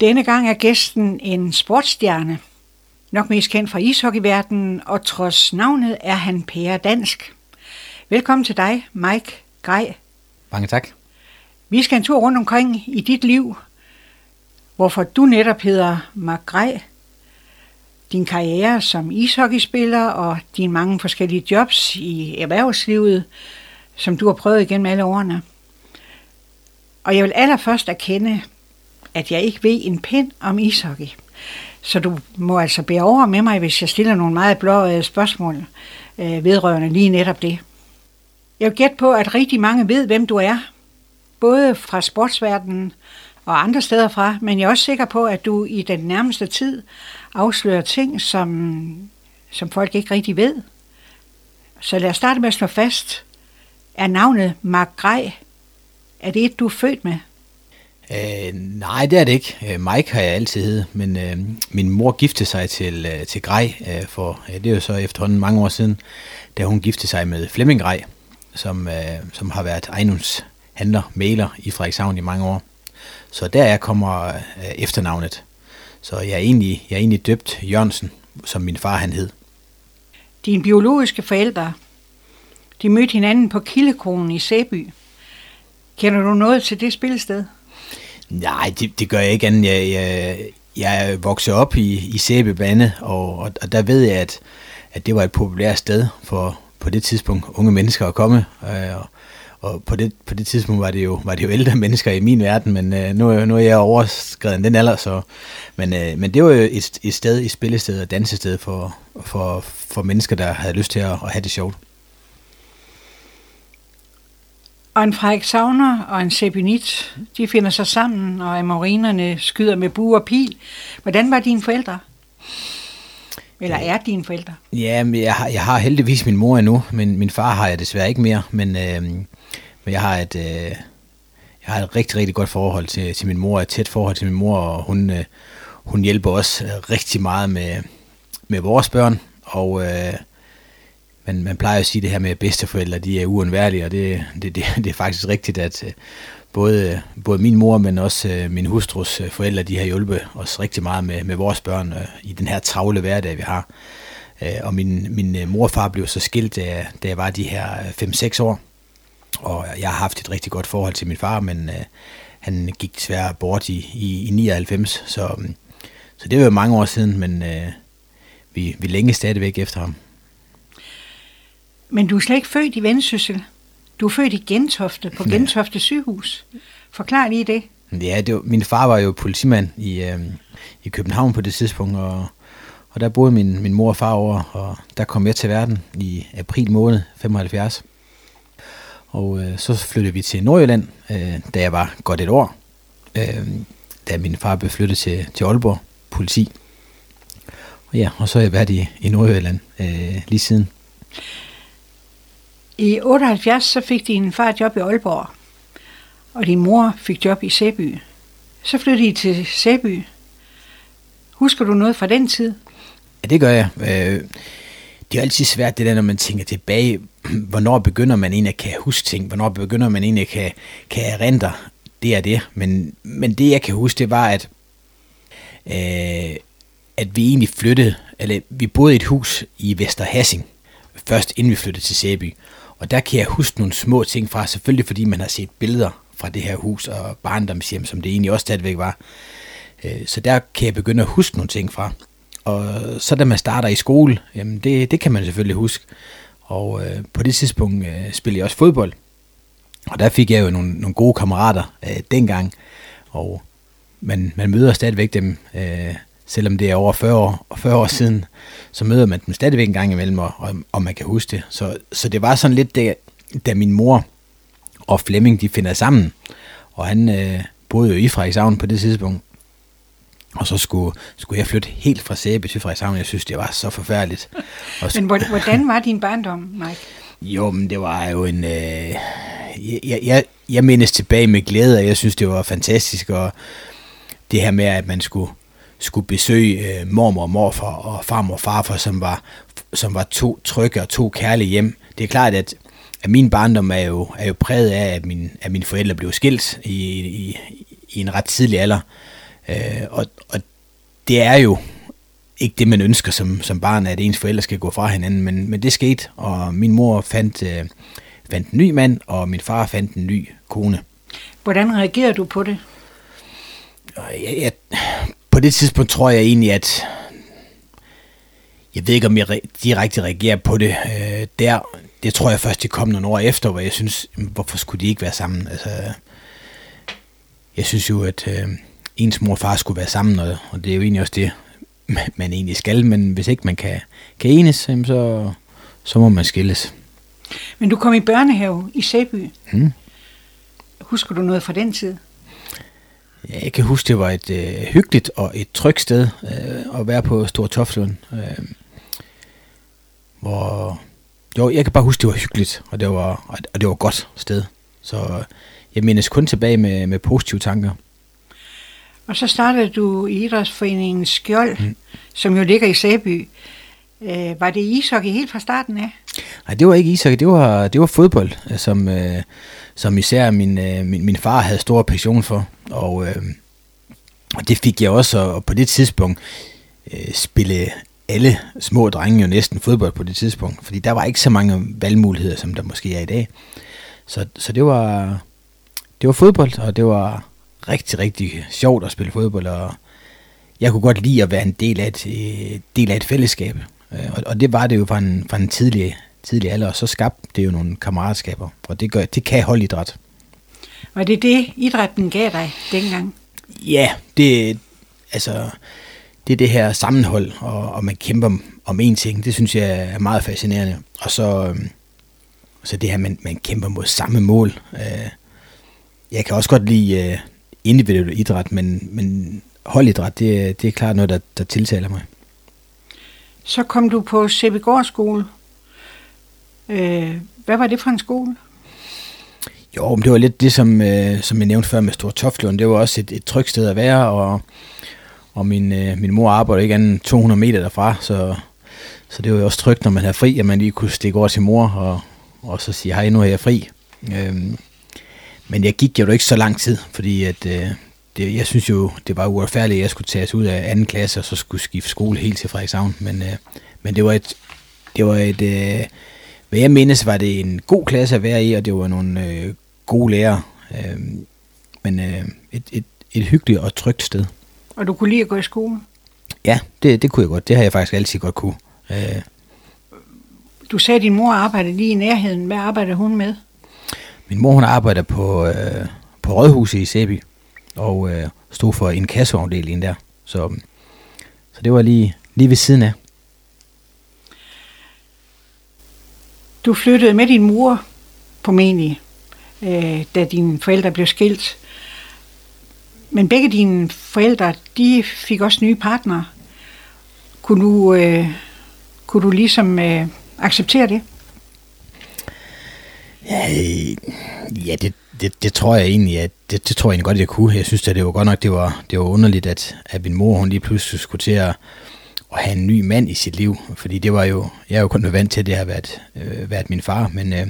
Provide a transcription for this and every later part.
Denne gang er gæsten en sportsstjerne. Nok mest kendt fra ishockeyverdenen, og trods navnet er han pære dansk. Velkommen til dig, Mike Grej. Mange tak. Vi skal en tur rundt omkring i dit liv, hvorfor du netop hedder Mark Grej, din karriere som ishockeyspiller og dine mange forskellige jobs i erhvervslivet, som du har prøvet igennem alle årene. Og jeg vil allerførst erkende, at jeg ikke ved en pind om ishockey. Så du må altså bære over med mig, hvis jeg stiller nogle meget blåøjede spørgsmål øh, vedrørende lige netop det. Jeg vil gætte på, at rigtig mange ved, hvem du er. Både fra sportsverdenen og andre steder fra, men jeg er også sikker på, at du i den nærmeste tid afslører ting, som, som folk ikke rigtig ved. Så lad os starte med at slå fast. Er navnet Mark Grej, er det et, du er født med? Øh, nej, det er det ikke. Øh, Mike har jeg altid hed, men øh, min mor giftede sig til, øh, til Grej øh, for, øh, det er jo så efterhånden mange år siden, da hun giftede sig med Flemming Grej, som, øh, som har været ejendomshandler, maler i Frederikshavn i mange år. Så der jeg kommer øh, efternavnet. Så jeg er, egentlig, jeg er egentlig døbt Jørgensen, som min far han hed. Dine biologiske forældre, de mødte hinanden på Kildekronen i Sæby. Kender du noget til det spillested? Nej, det, det gør jeg ikke andet. Jeg, jeg, jeg er vokset op i, i Sæbebande, og, og, og der ved jeg, at, at det var et populært sted for på det tidspunkt unge mennesker at komme. Øh, og, og på det, på det tidspunkt var det, jo, var det jo ældre mennesker i min verden, men øh, nu, nu er jeg overskrevet den alder, så, men, øh, men det var jo et, et sted, et spillested og dansested for, for, for mennesker, der havde lyst til at, at have det sjovt. Og en Frederik Savner og en Sebinit, de finder sig sammen, og amorinerne skyder med bue og pil. Hvordan var dine forældre? Eller er dine forældre? Ja, men jeg har, jeg har heldigvis min mor endnu, men min far har jeg desværre ikke mere. Men, øh, men jeg har et... Øh, jeg har et rigtig, rigtig godt forhold til, til min mor, et tæt forhold til min mor, og hun, øh, hun hjælper os rigtig meget med, med vores børn, og øh, man, man plejer at sige det her med, at bedsteforældre de er uundværlige, og det, det, det, det er faktisk rigtigt, at øh, både, både min mor, men også øh, min hustrus øh, forældre, de har hjulpet os rigtig meget med, med vores børn i den her travle hverdag, vi har. Og min, min morfar blev så skilt, da, da jeg var de her 5-6 år, og jeg har haft et rigtig godt forhold til min far, men han gik desværre bort i, i, i 99, så, så det var jo mange år siden, men vi, vi længe stadigvæk efter ham. Men du er slet ikke født i Vendsyssel. Du er født i Gentofte, på Gentofte sygehus. Forklar lige det. Ja, det var, min far var jo politimand i, øh, i København på det tidspunkt, og, og der boede min, min mor og far over, og der kom jeg til verden i april måned 75. Og øh, så flyttede vi til Nordjylland, øh, da jeg var godt et år, øh, da min far blev flyttet til, til Aalborg politi. Og ja, og så har jeg været i, i Nordjylland øh, lige siden. I 78 så fik din far job i Aalborg, og din mor fik job i Sæby. Så flyttede I til Sæby. Husker du noget fra den tid? Ja, det gør jeg. Øh, det er altid svært det der, når man tænker tilbage, hvornår begynder man egentlig at kan huske ting, hvornår begynder man egentlig at kan, kan erindre, det er det. Men, men det jeg kan huske, det var, at, øh, at vi egentlig flyttede, eller vi boede i et hus i Vesterhassing, først inden vi flyttede til Sæby. Og der kan jeg huske nogle små ting fra, selvfølgelig fordi man har set billeder fra det her hus og barndomshjem, som det egentlig også stadigvæk var. Øh, så der kan jeg begynde at huske nogle ting fra. Og så da man starter i skole, jamen det, det kan man selvfølgelig huske. Og øh, på det tidspunkt øh, spillede jeg også fodbold. Og der fik jeg jo nogle, nogle gode kammerater øh, dengang. Og man, man møder stadigvæk dem øh, selvom det er over 40 år, 40 år siden, så møder man dem stadigvæk en gang imellem, og, og, og man kan huske det. Så, så det var sådan lidt, da, da min mor og Flemming, de finder sammen, og han øh, boede jo i Frederikshavn på det tidspunkt, og så skulle, skulle jeg flytte helt fra Sæbe til Frederikshavn. Jeg synes, det var så forfærdeligt. Og men hvordan var din barndom, Mike? Jo, men det var jo en... Øh, jeg, jeg, jeg mindes tilbage med glæde, og jeg synes, det var fantastisk. Og det her med, at man skulle skulle besøge øh, mormor og morfar og farmor og farfar, som var, som var to trygge og to kærlige hjem. Det er klart, at, at min barndom er jo, er jo præget af, at, min, at mine forældre blev skilt i, i, i en ret tidlig alder. Øh, og, og det er jo ikke det, man ønsker som, som barn, at ens forældre skal gå fra hinanden, men, men det skete, og min mor fandt, øh, fandt en ny mand, og min far fandt en ny kone. Hvordan reagerer du på det? Jeg, jeg, på det tidspunkt tror jeg egentlig, at jeg ved ikke, om jeg re- direkte reagerer på det øh, der. Det tror jeg først, det kom nogle år efter, hvor jeg synes, hvorfor skulle de ikke være sammen? Altså, jeg synes jo, at øh, ens mor og far skulle være sammen, og, og det er jo egentlig også det, man egentlig skal, men hvis ikke man kan, kan enes, så, så må man skilles. Men du kom i børnehave i Sæby. Hmm. Husker du noget fra den tid? Jeg kan huske, det var et øh, hyggeligt og et trygt sted øh, at være på Stor Tofslund. Øh, hvor, jo, jeg kan bare huske, det var hyggeligt, og det var, og det var et godt sted. Så jeg mindes kun tilbage med, med positive tanker. Og så startede du i Idrætsforeningen Skjold, mm. som jo ligger i Sæby. Øh, var det ishockey helt fra starten af? Nej, det var ikke ishockey, det var, det var fodbold, øh, som, øh, som især min, øh, min, min far havde stor passion for. Og, øh, og det fik jeg også, og på det tidspunkt øh, spille alle små drenge jo næsten fodbold på det tidspunkt, fordi der var ikke så mange valgmuligheder, som der måske er i dag. Så, så det var det var fodbold, og det var rigtig, rigtig sjovt at spille fodbold, og jeg kunne godt lide at være en del af et, øh, del af et fællesskab. Øh, og, og det var det jo fra en, fra en tidlig, tidlig alder, og så skabte det jo nogle kammeratskaber, og det, gør, det kan holdidræt. Var det det, idrætten gav dig dengang? Ja, det, altså, det er det her sammenhold, og, og man kæmper om én ting, det synes jeg er meget fascinerende. Og så, øhm, så det her, man, man kæmper mod samme mål. Øh, jeg kan også godt lide uh, individuel idræt, men, men holdidræt, det, det er klart noget, der, der tiltaler mig. Så kom du på Sæbegård skole. Øh, hvad var det for en skole? Jo, men det var lidt det, som, øh, som jeg nævnte før med Store Toftlund. Det var også et, et trygt sted at være, og, og min, øh, min mor arbejder ikke andet 200 meter derfra, så, så det var jo også trygt, når man havde fri, at man lige kunne stikke over til mor og, og så sige, hej, nu er jeg fri. Øhm, men jeg gik jo ikke så lang tid, fordi at, øh, det, jeg synes jo, det var uretfærdigt, at jeg skulle tages ud af anden klasse, og så skulle skifte skole helt til Frederikshavn. Men, øh, men det var et, det var et øh, hvad jeg mindes, var det en god klasse at være i, og det var nogle øh, gode lærere. Øh, men øh, et, et, et hyggeligt og trygt sted. Og du kunne lide at gå i skole? Ja, det, det kunne jeg godt. Det har jeg faktisk altid godt kunne. Øh. Du sagde, at din mor arbejdede lige i nærheden. Hvad arbejdede hun med? Min mor hun arbejder på, øh, på Rådhuset i Sæby, og øh, stod for en kasseafdeling der. Så, så det var lige, lige ved siden af. Du flyttede med din mor på Meni, øh, da dine forældre blev skilt. Men begge dine forældre, de fik også nye partnere. Kunne du, øh, kunne du ligesom øh, acceptere det? Ja, øh, ja det, det, det tror jeg egentlig, at det, det tror jeg egentlig godt, jeg kunne. Jeg synes at det var godt nok, det var, det var underligt, at, at min mor, hun lige pludselig skulle til at, at have en ny mand i sit liv. Fordi det var jo, jeg er jo kun vant til, at det har været, øh, været min far, men øh,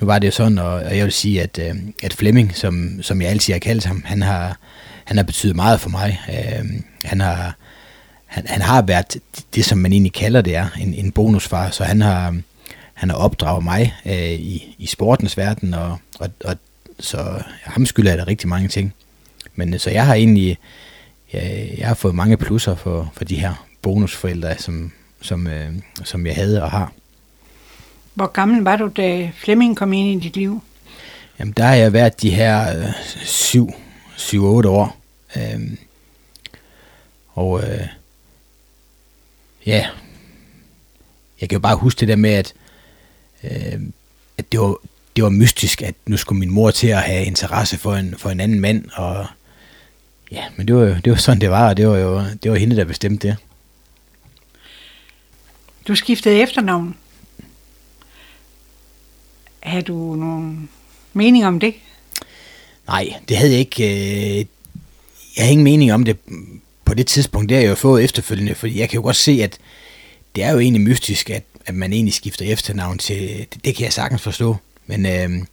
nu var det jo sådan, og, og jeg vil sige, at, øh, at Flemming, som, som jeg altid har kaldt ham, han har, han har betydet meget for mig. Øh, han har, han, han har været det, som man egentlig kalder det er, en, en bonusfar, så han har, han har opdraget mig øh, i, i sportens verden, og, og, og så ham skylder jeg da rigtig mange ting. Men øh, så jeg har egentlig, jeg, jeg har fået mange plusser for, for de her bonusforældre, som, som, øh, som jeg havde og har. Hvor gammel var du, da Flemming kom ind i dit liv? Jamen, der har jeg været de her øh, syv, syv, otte år. Øhm, og øh, ja, jeg kan jo bare huske det der med, at øh, at det var, det var mystisk, at nu skulle min mor til at have interesse for en, for en anden mand, og ja, men det var jo det var sådan, det var, og det var jo det var hende, der bestemte det. Du skiftede efternavn. Har du nogen mening om det? Nej, det havde jeg ikke. Øh, jeg havde ingen mening om det på det tidspunkt. Det har jeg jo fået efterfølgende, fordi jeg kan jo godt se, at det er jo egentlig mystisk, at at man egentlig skifter efternavn til, det, det kan jeg sagtens forstå. Men øh,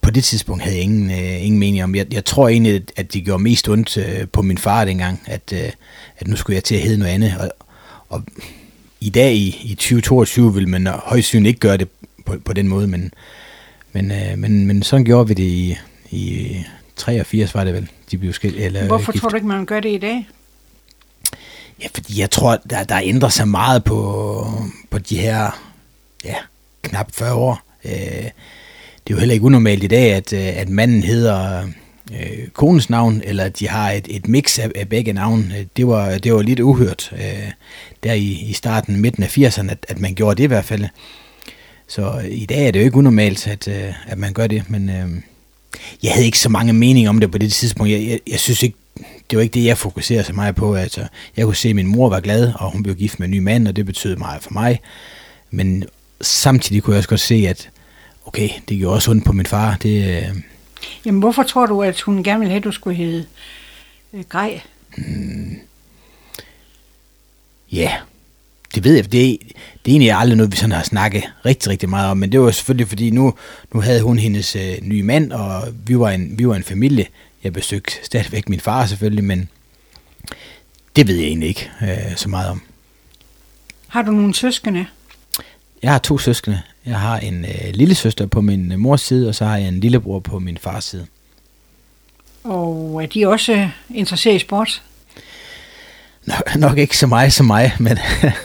på det tidspunkt havde jeg ingen, øh, ingen mening om. Jeg, jeg tror egentlig, at det gjorde mest ondt øh, på min far dengang, at, øh, at nu skulle jeg til at hedde noget andet. Og, og i dag i, i 2022 vil man højst synligt ikke gøre det på, på den måde, men, men, øh, men, men sådan gjorde vi det i, i 83, var det vel, de blev skilt. Eller Hvorfor gift. tror du ikke, man gør det i dag? Ja, fordi jeg tror, der, der ændrer sig meget på, på de her ja, knap 40 år. Øh, det er jo heller ikke unormalt i dag, at, øh, at manden hedder øh, konens navn, eller at de har et, et mix af, af begge navne. Øh, det var, det var lidt uhørt øh, der i, i starten, midten af 80'erne, at, at man gjorde det i hvert fald. Så øh, i dag er det jo ikke unormalt, at, øh, at man gør det, men øh, jeg havde ikke så mange meninger om det på det tidspunkt. Jeg, jeg, jeg synes ikke, det var ikke det, jeg fokuserede så meget på. Altså, jeg kunne se, at min mor var glad, og hun blev gift med en ny mand, og det betød meget for mig. Men samtidig kunne jeg også godt se, at okay, det gjorde også ondt på min far. Det, øh, Jamen, hvorfor tror du, at hun gerne ville have, at du skulle hedde øh, Grej? ja, det ved jeg. Det, det er egentlig aldrig noget, vi sådan har snakket rigtig, rigtig meget om. Men det var selvfølgelig, fordi nu, nu havde hun hendes øh, nye mand, og vi var, en, vi var en familie. Jeg besøgte stadigvæk min far selvfølgelig, men det ved jeg egentlig ikke øh, så meget om. Har du nogle søskende? Jeg har to søskende. Jeg har en øh, lille søster på min øh, mors side, og så har jeg en lillebror på min fars side. Og er de også interesseret i sport? Nok, nok ikke så meget som mig, men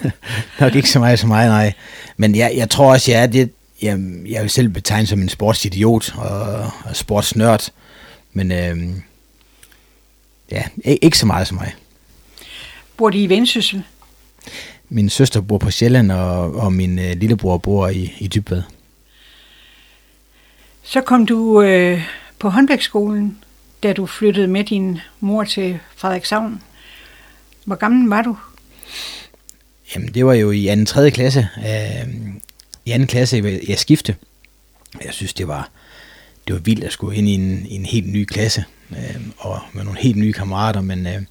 nok ikke så meget som mig, nej. Men jeg, jeg tror også, jeg er det, jeg, jeg vil selv betegne som en sportsidiot og, og sportsnørd, men øh, ja, ikke, ikke så meget som mig. Bor de i Vendsyssel? Min søster bor på Sjælland, og, og min øh, lillebror bor i, i Dybvad. Så kom du øh, på håndværksskolen, da du flyttede med din mor til Frederikshavn. Hvor gammel var du? Jamen, det var jo i anden 3. klasse. Øh, I anden klasse, jeg, jeg skifte. Jeg synes, det var, det var vildt at skulle ind i en, i en helt ny klasse, øh, og med nogle helt nye kammerater, men, øh,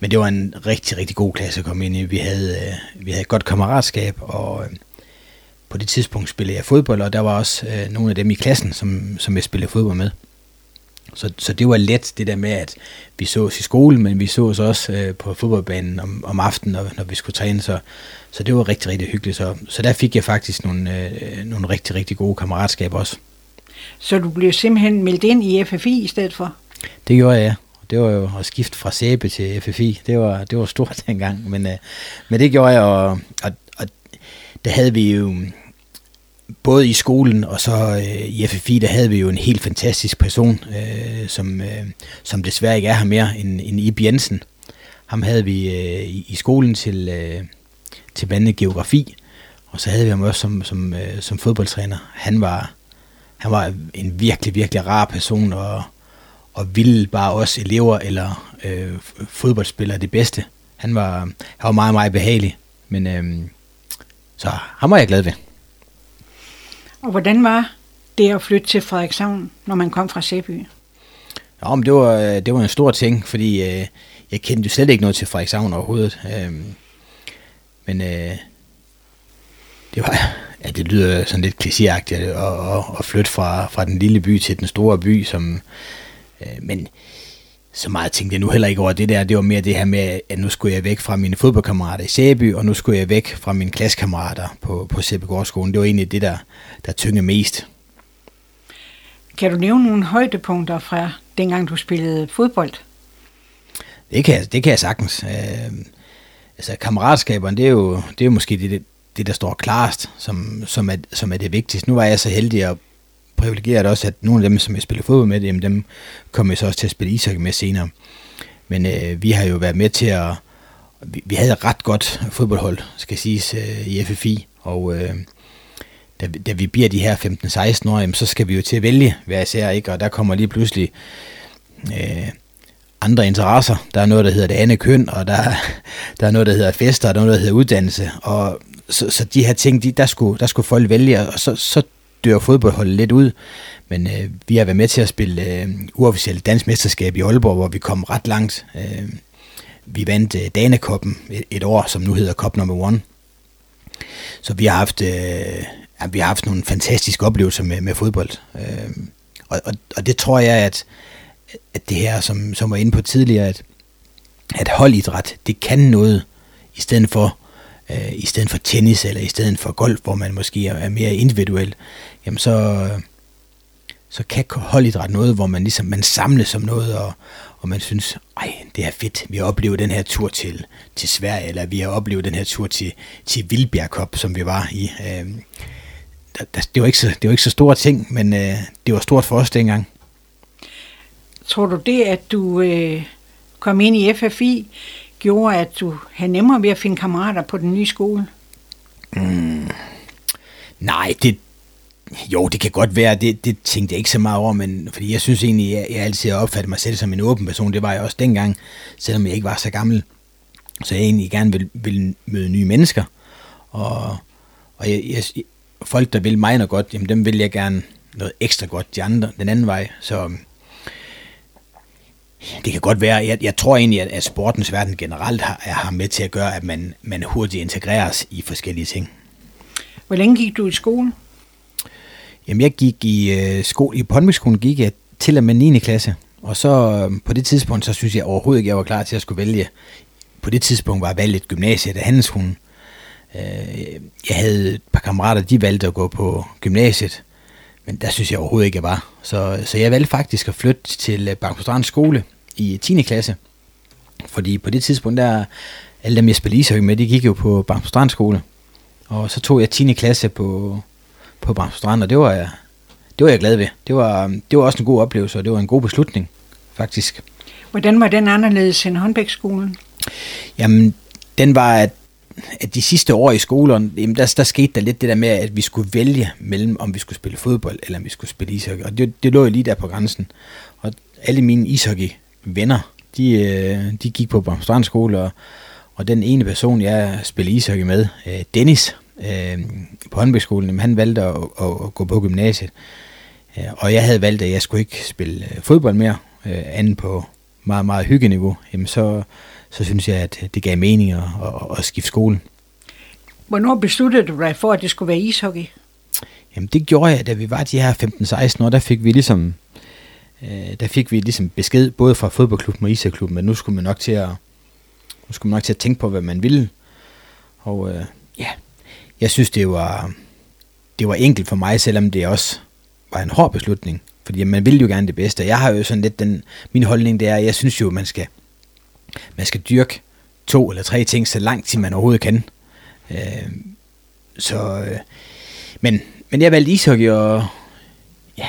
men det var en rigtig, rigtig god klasse at komme ind i. Vi havde, øh, vi havde et godt kammeratskab, og øh, på det tidspunkt spillede jeg fodbold, og der var også øh, nogle af dem i klassen, som, som jeg spillede fodbold med. Så, så det var let det der med, at vi sås i skole, men vi sås også øh, på fodboldbanen om, om aftenen, når, når vi skulle træne. Så, så det var rigtig, rigtig hyggeligt. Så, så der fik jeg faktisk nogle, øh, nogle rigtig, rigtig gode kammeratskaber også. Så du blev simpelthen meldt ind i FFI i stedet for? Det gjorde jeg, ja. Det var jo at skifte fra Sæbe til FFI. Det var, det var stort dengang, men, øh, men det gjorde jeg, og, og, og der havde vi jo, både i skolen og så øh, i FFI, der havde vi jo en helt fantastisk person, øh, som, øh, som desværre ikke er her mere, en, en Ib Jensen. Ham havde vi øh, i, i skolen til, øh, til blandt andet geografi, og så havde vi ham også som, som, øh, som fodboldtræner. Han var, han var en virkelig, virkelig rar person, og, og ville bare også elever eller øh, fodboldspillere det bedste. Han var, han var meget, meget behagelig, men øh, så ham var jeg glad ved. Og hvordan var det at flytte til Frederikshavn, når man kom fra Sæby? Ja, men det var, det var en stor ting, fordi øh, jeg kendte jo slet ikke noget til Frederikshavn overhovedet. Øh, men øh, det var, ja, det lyder sådan lidt klichéagtigt at, at, at flytte fra, fra den lille by til den store by, som, øh, men så meget tænkte jeg nu heller ikke over det der. Det var mere det her med, at nu skulle jeg væk fra mine fodboldkammerater i Sæby, og nu skulle jeg væk fra mine klassekammerater på, på Sæbygårdsskolen. Det var egentlig det, der, der tyngede mest. Kan du nævne nogle højdepunkter fra dengang du spillede fodbold? Det kan, jeg, det kan jeg sagtens. Øh, altså kammeratskaberne, det er jo, det er jo måske det, det, der står klarest, som, som, er, som er det vigtigste. Nu var jeg så heldig og privilegeret også, at nogle af dem, som jeg spiller fodbold med, jamen, dem kommer jeg så også til at spille ishockey med senere. Men øh, vi har jo været med til at... Vi, vi havde et ret godt fodboldhold, skal siges, øh, i FFI, og øh, da, da vi bliver de her 15-16 år, jamen, så skal vi jo til at vælge hver især, ikke? og der kommer lige pludselig... Øh, andre interesser. Der er noget, der hedder det andet køn, og der, der er noget, der hedder fester, og der er noget, der hedder uddannelse. Og så, så de her ting, de, der, skulle, der skulle folk vælge, og så, så dør fodboldholdet lidt ud. Men øh, vi har været med til at spille øh, uofficielt dansk mesterskab i Aalborg, hvor vi kom ret langt. Øh, vi vandt øh, Danekoppen et, et år, som nu hedder Cup number one. Så vi har haft, øh, ja, vi har haft nogle fantastiske oplevelser med, med fodbold. Øh, og, og, og det tror jeg, at, at det her, som, som var inde på tidligere, at, at holdidræt, det kan noget, i stedet for øh, i stedet for tennis eller i stedet for golf, hvor man måske er mere individuel, jamen så, øh, så kan holdidræt noget, hvor man ligesom man samles som noget, og, og man synes, ej, det er fedt, vi har oplevet den her tur til, til Sverige, eller vi har oplevet den her tur til, til Vildbjergkop, som vi var i. Øh, det, var ikke så, det var ikke så store ting, men øh, det var stort for os dengang. Tror du det, at du øh, kom ind i FFI, gjorde, at du havde nemmere ved at finde kammerater på den nye skole? Mm, nej, det, jo, det kan godt være, det, det tænkte jeg ikke så meget over, men fordi jeg synes egentlig, jeg, jeg altid har opfattet mig selv som en åben person, det var jeg også dengang, selvom jeg ikke var så gammel. Så jeg egentlig gerne vil, vil møde nye mennesker, og, og jeg, jeg, folk, der vil mig noget godt, jamen dem vil jeg gerne noget ekstra godt de andre, den anden vej. Så det kan godt være, jeg, jeg tror egentlig, at, at sportens verden generelt har, har med til at gøre, at man, man hurtigt integreres i forskellige ting. Hvor længe gik du i skole? Jamen, jeg gik i øh, skole, i Pondbækskolen gik jeg til og med 9. klasse. Og så øh, på det tidspunkt, så synes jeg overhovedet ikke, jeg var klar til at skulle vælge. På det tidspunkt var jeg valgt et gymnasie af handelshunden. Øh, jeg havde et par kammerater, de valgte at gå på gymnasiet. Men der synes jeg overhovedet ikke, jeg var. Så, så jeg valgte faktisk at flytte til Bankstrand skole i 10. klasse. Fordi på det tidspunkt, der alle dem, jeg spillede ishockey med, de gik jo på Bankstrand skole. Og så tog jeg 10. klasse på, på Strand, og det var, jeg, det var jeg glad ved. Det var, det var også en god oplevelse, og det var en god beslutning, faktisk. Hvordan var den anderledes end håndbækskolen? Jamen, den var, at, at de sidste år i skolen, jamen der, der skete der lidt det der med, at vi skulle vælge mellem, om vi skulle spille fodbold, eller om vi skulle spille ishockey. Og det, det lå jo lige der på grænsen. Og alle mine ishockey-venner, de, øh, de gik på Bramstrand skole, og, og den ene person, jeg spillede ishockey med, øh, Dennis, øh, på håndboldskolen, han valgte at, at, gå på gymnasiet. Og jeg havde valgt, at jeg skulle ikke spille fodbold mere, anden på meget, meget hyggeniveau. Jamen så, så synes jeg, at det gav mening at, at, at skifte skole. Hvornår besluttede du dig for, at det skulle være ishockey? Jamen det gjorde jeg, da vi var de her 15-16 år, der fik vi ligesom øh, der fik vi ligesom besked både fra fodboldklubben og ishockeyklubben, men nu skulle man nok til at nu skulle man nok til at tænke på, hvad man ville. Og øh, ja, jeg synes, det var, det var enkelt for mig, selvom det også var en hård beslutning. Fordi man vil jo gerne det bedste. Jeg har jo sådan lidt den, min holdning det er, at jeg synes jo, man skal, man skal dyrke to eller tre ting så langt, til man overhovedet kan. Øh, så, øh, men, men jeg valgte ishockey, og ja,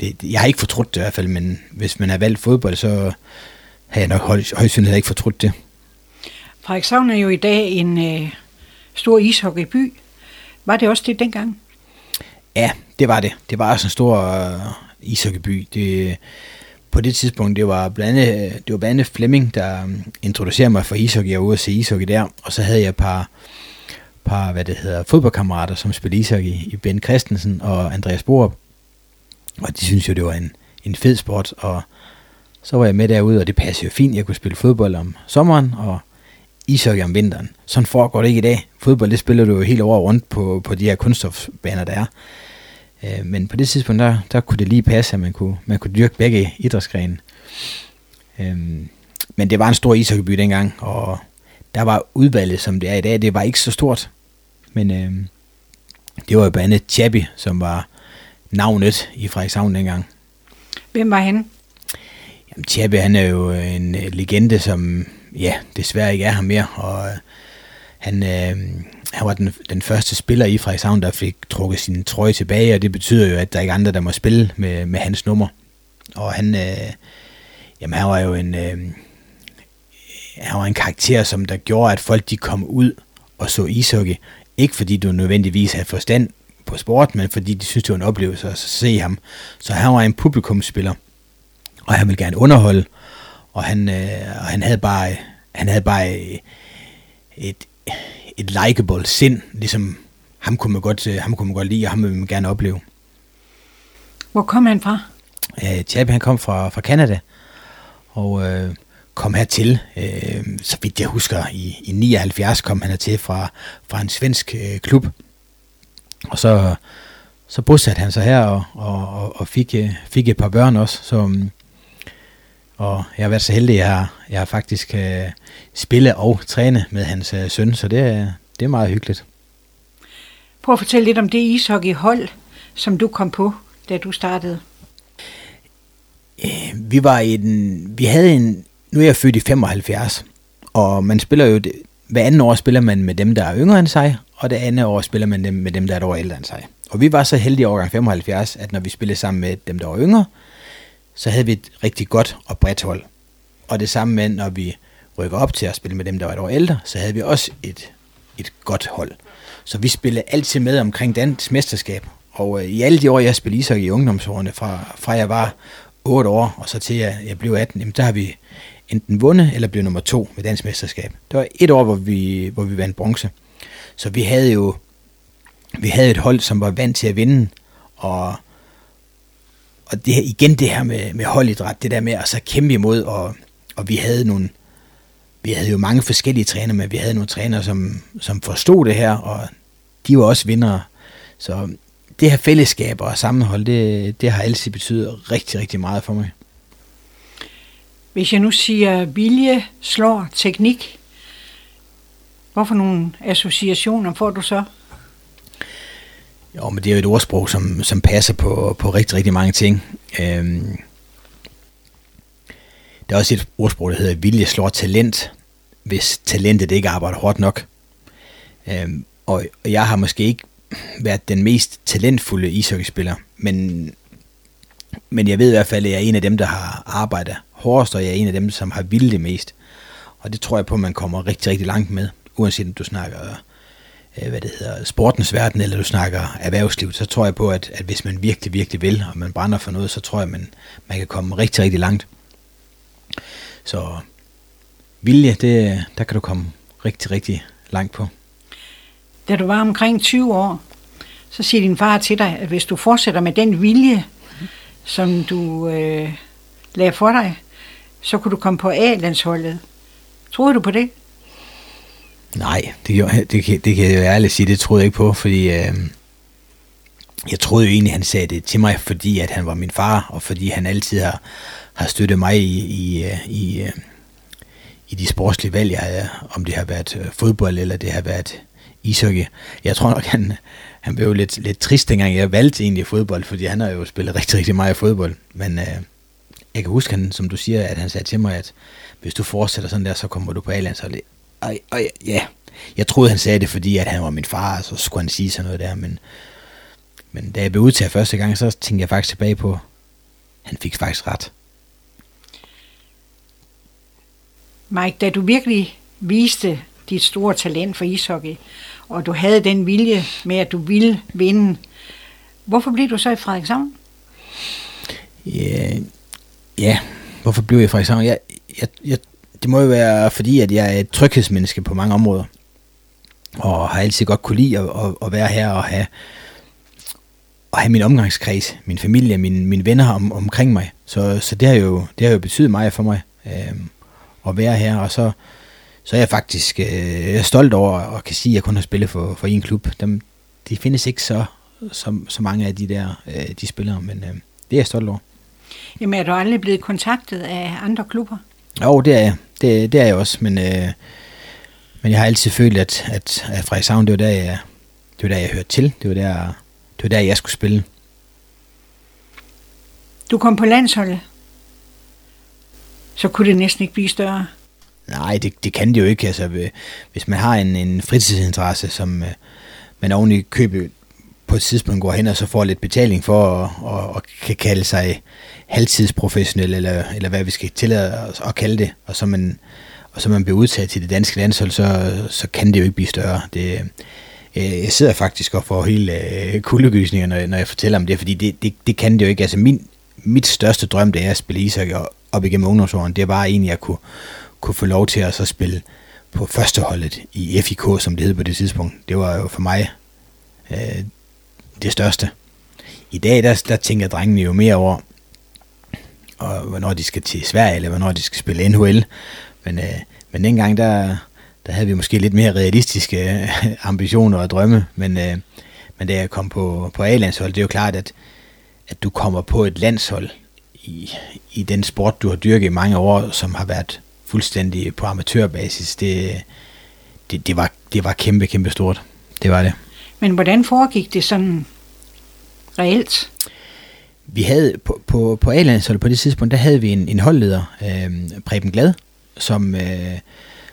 det, jeg har ikke fortrudt det i hvert fald, men hvis man har valgt fodbold, så har jeg nok højst høj ikke fortrudt det. Frederikshavn er jo i dag en øh, stor ishockeyby. Var det også det dengang? Ja, det var det. Det var også en stor uh, ishockeyby. Det, på det tidspunkt, det var blandt andet, det var blandt andet Flemming, der um, introducerede mig for ishockey. og ude at se ishockey der, og så havde jeg et par, par hvad det hedder, fodboldkammerater, som spillede ishockey i Ben Christensen og Andreas Borup. Og de synes jo, det var en, en fed sport, og så var jeg med derude, og det passede jo fint. Jeg kunne spille fodbold om sommeren, og ishockey om vinteren. Sådan foregår det ikke i dag. Fodbold, det spiller du jo helt over rundt på, på de her kunststofbaner, der er. Øh, men på det tidspunkt, der, der kunne det lige passe, at man kunne, man kunne dyrke begge idrætsgrene. Øh, men det var en stor ishockeyby dengang, og der var udvalget, som det er i dag, det var ikke så stort. Men øh, det var jo blandt andet Chabi, som var navnet i Frederikshavn dengang. Hvem var han? Jamen, Chabi, han er jo en legende, som ja, desværre ikke er her mere, og øh, han, øh, han var den, den første spiller i Frederikshavn, der fik trukket sin trøje tilbage, og det betyder jo, at der er ikke andre, der må spille med, med hans nummer. Og han, øh, jamen, han var jo en, øh, han var en karakter, som der gjorde, at folk de kom ud og så ishockey. Ikke fordi du nødvendigvis havde forstand på sport, men fordi de synes, det var en oplevelse at se ham. Så han var en publikumsspiller, og han ville gerne underholde, og han, øh, og han havde bare, han havde bare et, et likable sind, ligesom ham kunne man godt, øh, ham kunne man godt lide, og ham ville man gerne opleve. Hvor kom han fra? Øh, Chabi, han kom fra, fra Canada, og øh, kom hertil, øh, så vidt jeg husker, i, i 79 kom han hertil fra, fra en svensk øh, klub. Og så, så bosatte han sig her og, og, og fik, øh, fik et par børn også. Så, øhm, og jeg har været så heldig, at jeg har, jeg har faktisk uh, spille og træne med hans uh, søn, så det, det er meget hyggeligt. Prøv at fortælle lidt om det ishockeyhold, som du kom på, da du startede. Vi var i den, vi havde en, nu er jeg født i 75, og man spiller jo, hver anden år spiller man med dem, der er yngre end sig, og det andet år spiller man med dem, der er et år ældre end sig. Og vi var så heldige i årgang 75, at når vi spillede sammen med dem, der var yngre, så havde vi et rigtig godt og bredt hold. Og det samme med, når vi rykker op til at spille med dem, der var et år ældre, så havde vi også et, et godt hold. Så vi spillede altid med omkring dansk mesterskab. Og øh, i alle de år, jeg spillede ishockey i ungdomsårene, fra, fra jeg var 8 år, og så til jeg, jeg blev 18, jamen, der har vi enten vundet eller blev nummer to ved dansk mesterskab. Det var et år, hvor vi, hvor vi vandt bronze. Så vi havde jo vi havde et hold, som var vant til at vinde, og, og det her, igen det her med, med holdidræt, det der med at så kæmpe imod, og, og vi havde nogle, vi havde jo mange forskellige trænere, men vi havde nogle trænere, som, som forstod det her, og de var også vinder. Så det her fællesskab og sammenhold, det, det har altid betydet rigtig, rigtig meget for mig. Hvis jeg nu siger vilje slår teknik, hvorfor nogle associationer får du så? Jo, men det er jo et ordsprog, som, som passer på, på rigtig, rigtig mange ting. Øhm, der er også et ordsprog, der hedder, vilje slår talent, hvis talentet ikke arbejder hårdt nok. Øhm, og, og jeg har måske ikke været den mest talentfulde ishockeyspiller, men, men jeg ved i hvert fald, at jeg er en af dem, der har arbejdet hårdest, og jeg er en af dem, som har vildt det mest. Og det tror jeg på, at man kommer rigtig, rigtig langt med, uanset om du snakker øh, Øh, hvad det hedder, sportens verden, eller du snakker erhvervsliv, så tror jeg på, at, at hvis man virkelig, virkelig vil, og man brænder for noget, så tror jeg, at man, man kan komme rigtig, rigtig langt. Så vilje, det, der kan du komme rigtig, rigtig langt på. Da du var omkring 20 år, så siger din far til dig, at hvis du fortsætter med den vilje, som du øh, lagde for dig, så kunne du komme på A-landsholdet. Troede du på det? Nej, det, det, det kan jeg jo ærligt sige, det troede jeg ikke på, fordi øh, jeg troede jo egentlig, han sagde det til mig, fordi at han var min far, og fordi han altid har, har støttet mig i, i, øh, i, øh, i de sportslige valg, jeg havde, om det har været øh, fodbold, eller det har været ishockey. Jeg tror nok, han, han blev lidt, lidt trist, dengang jeg valgte egentlig fodbold, fordi han har jo spillet rigtig, rigtig meget fodbold. Men øh, jeg kan huske, han, som du siger, at han sagde til mig, at hvis du fortsætter sådan der, så kommer du på A-landsholdet. Og, og ja, jeg troede, han sagde det, fordi at han var min far, så skulle han sige sådan noget der, men, men da jeg blev udtaget første gang, så tænkte jeg faktisk tilbage på, han fik faktisk ret. Mike, da du virkelig viste dit store talent for ishockey, og du havde den vilje med, at du ville vinde, hvorfor blev du så i Frederikshavn? Ja, ja hvorfor blev jeg i Frederikshavn? Jeg, jeg, jeg det må jo være fordi, at jeg er et tryghedsmenneske på mange områder. Og har altid godt kunne lide at, at, at være her og have, og have min omgangskreds, min familie, mine, mine venner om, omkring mig. Så, så det, har jo, det har jo betydet meget for mig øh, at være her. Og så, så er jeg faktisk øh, jeg er stolt over at kan sige, at jeg kun har spillet for, for én klub. Dem, de findes ikke så, så, så mange af de der øh, de spillere, men øh, det er jeg stolt over. Jamen er du aldrig blevet kontaktet af andre klubber? Jo, det er jeg. Det, det er jeg også, men, øh, men jeg har altid følt, at, at, at Frederikshavn, det var der, jeg, det var der, jeg hørte til. Det var der, det var der, jeg skulle spille. Du kom på landsholdet. Så kunne det næsten ikke blive større. Nej, det, det kan det jo ikke. Altså, hvis man har en, en fritidsinteresse, som øh, man oven i købet på et tidspunkt går hen og så får lidt betaling for at, og, og kan kalde sig halvtidsprofessionel, eller, eller hvad vi skal tillade os at kalde det, og så man, og så man bliver udtaget til det danske landshold, så, så kan det jo ikke blive større. Det, øh, jeg sidder faktisk og får hele øh, kuldegysninger, når, når jeg fortæller om det, fordi det, det, det kan det jo ikke. Altså min, mit største drøm, det er at spille ishockey op igennem ungdomsåren, det var egentlig at kunne, kunne få lov til at så spille på førsteholdet i FIK, som det hed på det tidspunkt. Det var jo for mig øh, det største. I dag, der, der tænker drengene jo mere over, og hvornår de skal til Sverige, eller hvornår de skal spille NHL. Men, øh, men dengang, der, der havde vi måske lidt mere realistiske øh, ambitioner og drømme, men, øh, men da jeg kom på, på A-landshold, det er jo klart, at, at du kommer på et landshold i, i den sport, du har dyrket i mange år, som har været fuldstændig på amatørbasis, det, det, det, var, det var kæmpe, kæmpe stort. Det var det. Men hvordan foregik det sådan reelt? Vi havde på, på, på A-landsholdet på det tidspunkt, der havde vi en, en holdleder, øh, Preben Glad, som, øh,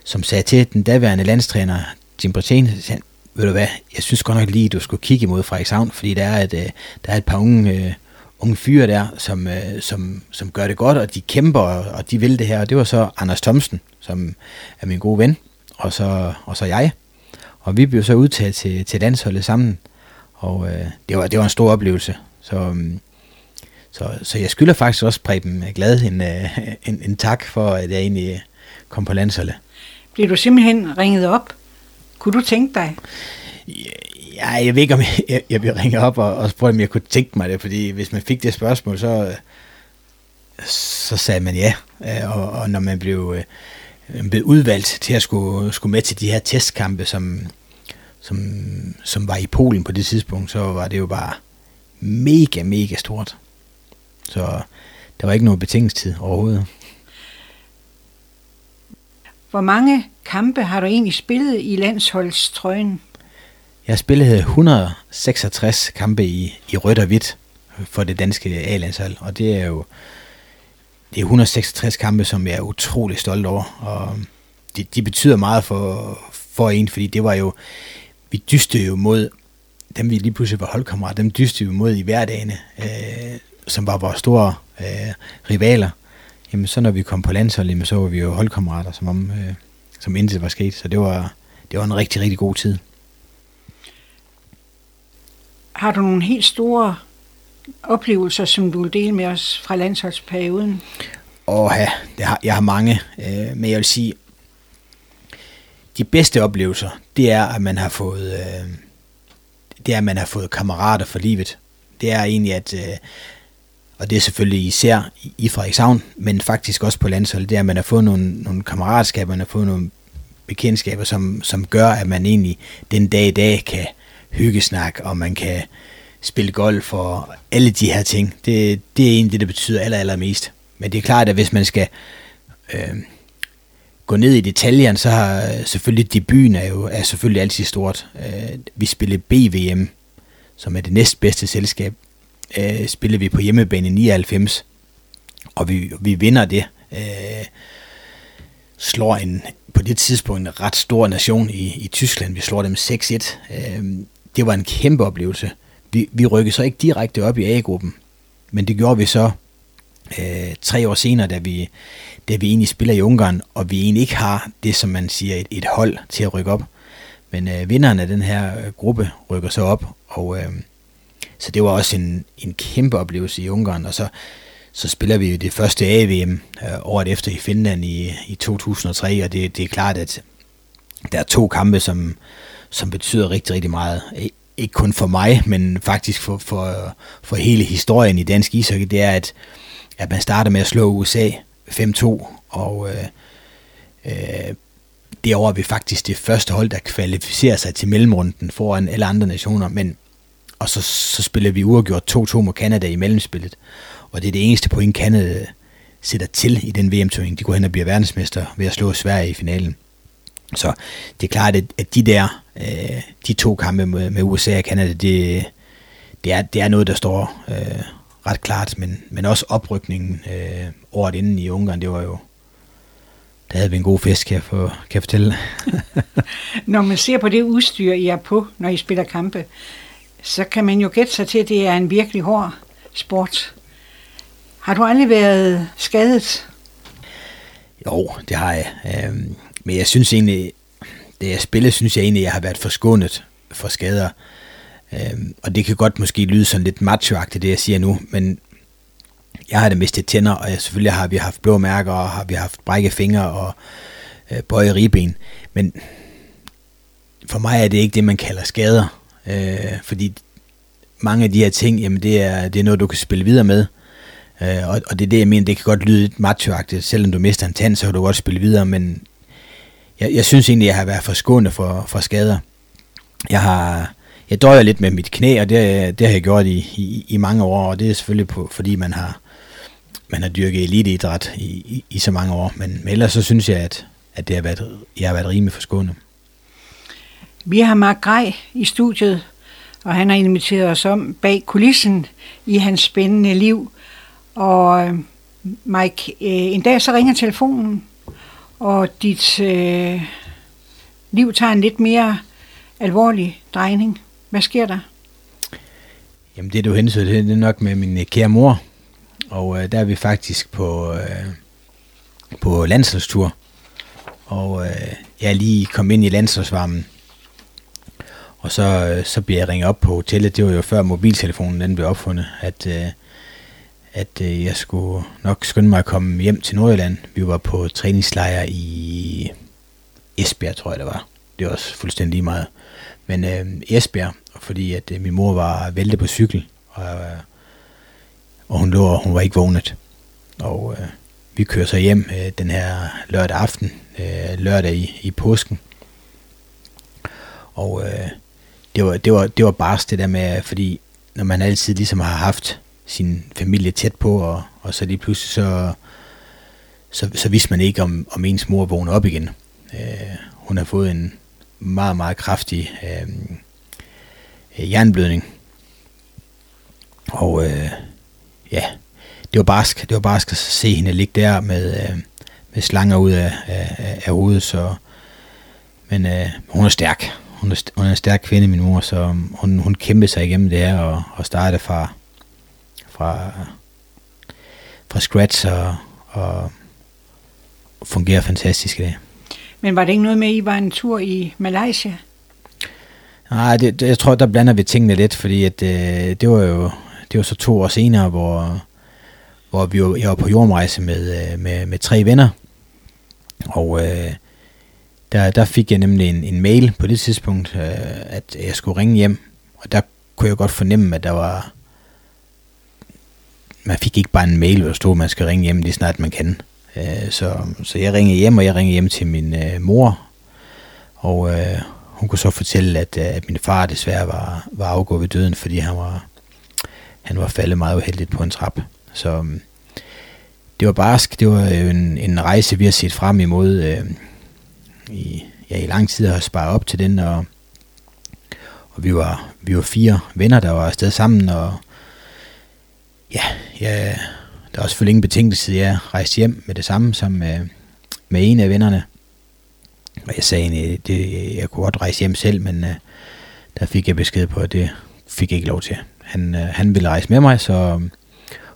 som sagde til den daværende landstræner, Jim Bretén, han, ved du hvad, jeg synes godt nok lige, du skulle kigge imod Frederikshavn, fordi der er et, øh, der er et par unge, øh, unge fyre der, som, øh, som, som gør det godt, og de kæmper, og de vil det her. Og det var så Anders Thomsen, som er min gode ven, og så, og så jeg. Og vi blev så udtaget til, til landsholdet sammen, og øh, det, var, det var en stor oplevelse. Så, um, så, så jeg skylder faktisk også Preben Glad en, øh, en, en tak for, at jeg egentlig kom på landsholdet. Blev du simpelthen ringet op? Kunne du tænke dig? Ja, jeg ved ikke, om jeg, jeg vil ringe op og, og spørge, om jeg kunne tænke mig det, fordi hvis man fik det spørgsmål, så, så sagde man ja. Øh, og, og når man blev, øh, blev udvalgt til at skulle, skulle med til de her testkampe, som, som, som var i Polen på det tidspunkt, så var det jo bare mega, mega stort. Så der var ikke nogen betingelsestid overhovedet. Hvor mange kampe har du egentlig spillet i landsholdstrøjen? Jeg spillede 166 kampe i, i rødt og hvidt for det danske A-landshold, og det er jo det er 166 kampe, som jeg er utrolig stolt over, og de, de betyder meget for, for en, fordi det var jo, vi dystede jo mod dem, vi lige pludselig var holdkammerater, dem dystede vi mod i hverdagene, øh, som var vores store øh, rivaler. Jamen så når vi kom på landsholdet, så var vi jo holdkammerater, som om, øh, som intet var sket, så det var, det var en rigtig, rigtig god tid. Har du nogle helt store oplevelser, som du vil dele med os fra landsholdsperioden? Åh ja, det har, jeg har mange, øh, men jeg vil sige, de bedste oplevelser, det er, at man har fået, øh, det er, at man har fået kammerater for livet. Det er egentlig, at, øh, og det er selvfølgelig især i Frederikshavn, men faktisk også på landsholdet, det er, at man har fået nogle, nogle kammeratskaber, man har fået nogle bekendtskaber, som, som gør, at man egentlig den dag i dag kan hyggesnak, og man kan spille golf og alle de her ting. Det, det er egentlig det, der betyder aller, allermest. Men det er klart, at hvis man skal øh, gå ned i detaljen, så har øh, selvfølgelig debuten er jo er selvfølgelig altid stort. Øh, vi spillede BVM, som er det næstbedste selskab, øh, spillede vi på hjemmebane i 99, og vi, vi vinder det. Øh, slår en, på det tidspunkt en ret stor nation i, i Tyskland. Vi slår dem 6-1. Øh, det var en kæmpe oplevelse. Vi, vi rykkede så ikke direkte op i A-gruppen, men det gjorde vi så øh, tre år senere, da vi, da vi egentlig spiller i Ungarn, og vi egentlig ikke har det, som man siger, et, et hold til at rykke op. Men øh, vinderen af den her øh, gruppe rykker så op, og øh, så det var også en, en kæmpe oplevelse i Ungarn, og så, så spiller vi jo det første AVM øh, året efter i Finland i, i 2003, og det, det er klart, at der er to kampe, som, som betyder rigtig, rigtig meget. Ikke kun for mig, men faktisk for, for, for hele historien i dansk ishockey, det er, at, at man starter med at slå USA 5-2, og øh, øh, det er vi faktisk det første hold, der kvalificerer sig til mellemrunden foran alle andre nationer, men og så, så spiller vi uafgjort 2-2 mod Canada i mellemspillet. Og det er det eneste point, Canada sætter til i den VM-turnering. De går hen og bliver verdensmester ved at slå Sverige i finalen. Så det er klart, at de der, øh, de to kampe med, med USA og Canada, det, det, er, det er noget, der står øh, ret klart, men, men også oprykningen øh, året inden i Ungarn, det var jo, der havde vi en god fest, kan jeg, få, kan jeg fortælle. når man ser på det udstyr, I er på, når I spiller kampe, så kan man jo gætte sig til, at det er en virkelig hård sport. Har du aldrig været skadet? Jo, det har jeg. Øhm, men jeg synes egentlig, det jeg spiller, synes jeg egentlig, jeg har været forskånet for skader. Øhm, og det kan godt måske lyde sådan lidt machoagtigt, det jeg siger nu, men jeg har det mistet tænder, og jeg, selvfølgelig har vi haft blå mærker, og har vi haft brækket fingre og øh, bøje ribben. Men for mig er det ikke det, man kalder skader. Øh, fordi mange af de her ting, jamen det er, det er noget, du kan spille videre med. Øh, og, og det er det, jeg mener, det kan godt lyde lidt machoagtigt. Selvom du mister en tand, så kan du godt spille videre, men jeg, jeg synes egentlig, jeg har været forskånet for, for skader. Jeg har, jeg døjer lidt med mit knæ, og det, det har jeg gjort i, i, i mange år, og det er selvfølgelig på, fordi man har, man har dyrket eliteidræt i, i, i så mange år. Men, men ellers så synes jeg, at, at det har været, jeg har været rimelig forskånet. Vi har Mark Grej i studiet, og han har inviteret os om bag kulissen i hans spændende liv. Og øh, Mike, øh, en dag så ringer telefonen, og dit øh, liv tager en lidt mere alvorlig drejning. Hvad sker der? Jamen det du hensyder til, det er nok med min øh, kære mor. Og øh, der er vi faktisk på, øh, på landsholdstur. Og øh, jeg er lige kommet ind i landsholdsvarmen. Og så, øh, så bliver jeg ringet op på hotellet. Det var jo før mobiltelefonen den blev opfundet. At, øh, at øh, jeg skulle nok skynde mig at komme hjem til Nordjylland. Vi var på træningslejr i Esbjerg, tror jeg det var. Det var også fuldstændig lige meget. Men øh, Esbjerg, fordi at øh, min mor var væltet på cykel, og, øh, og hun lå, og hun var ikke vågnet. Og øh, vi kører så hjem øh, den her lørdag aften, øh, lørdag i, i påsken. Og øh, det var, det var, det var bare det der med, fordi når man altid ligesom har haft sin familie tæt på, og, og så lige pludselig så, så, så vidste man ikke, om, om ens mor vågnede op igen. Øh, hun har fået en meget, meget kraftig øh, Øh, jernblødning. Og øh, ja, det var barsk, det var barsk at se hende ligge der med, øh, med slanger ud af, af, af hovedet, så, men øh, hun er stærk. Hun er, hun er en stærk kvinde, min mor, så um, hun, hun kæmpede sig igennem det her og, og startede fra, fra, fra scratch og, og fungerer fantastisk i det. Men var det ikke noget med, at I var en tur i Malaysia? Nej, det, det, jeg tror, der blander vi tingene lidt, fordi at, øh, det var jo det var så to år senere, hvor, hvor vi var, jeg var på jordrejse med, øh, med, med tre venner. Og øh, der, der fik jeg nemlig en, en mail på det tidspunkt, øh, at jeg skulle ringe hjem. Og der kunne jeg godt fornemme, at der var... Man fik ikke bare en mail, hvor der stod, at man skal ringe hjem lige snart man kan. Øh, så, så jeg ringede hjem, og jeg ringede hjem til min øh, mor. Og øh, hun kunne så fortælle, at, øh, at min far desværre var, var afgået ved døden, fordi han var, han var faldet meget uheldigt på en trap. Så øhm, det var barsk. Det var en, en rejse, vi har set frem imod øh, i, ja, i lang tid at spare op til den, og, og vi, var, vi var fire venner, der var afsted sammen, og ja, ja der var selvfølgelig ingen betingelse, jeg rejste hjem med det samme som øh, med en af vennerne. Og jeg sagde egentlig, det, jeg kunne godt rejse hjem selv, men øh, der fik jeg besked på, at det fik jeg ikke lov til. Han, øh, han ville rejse med mig, så,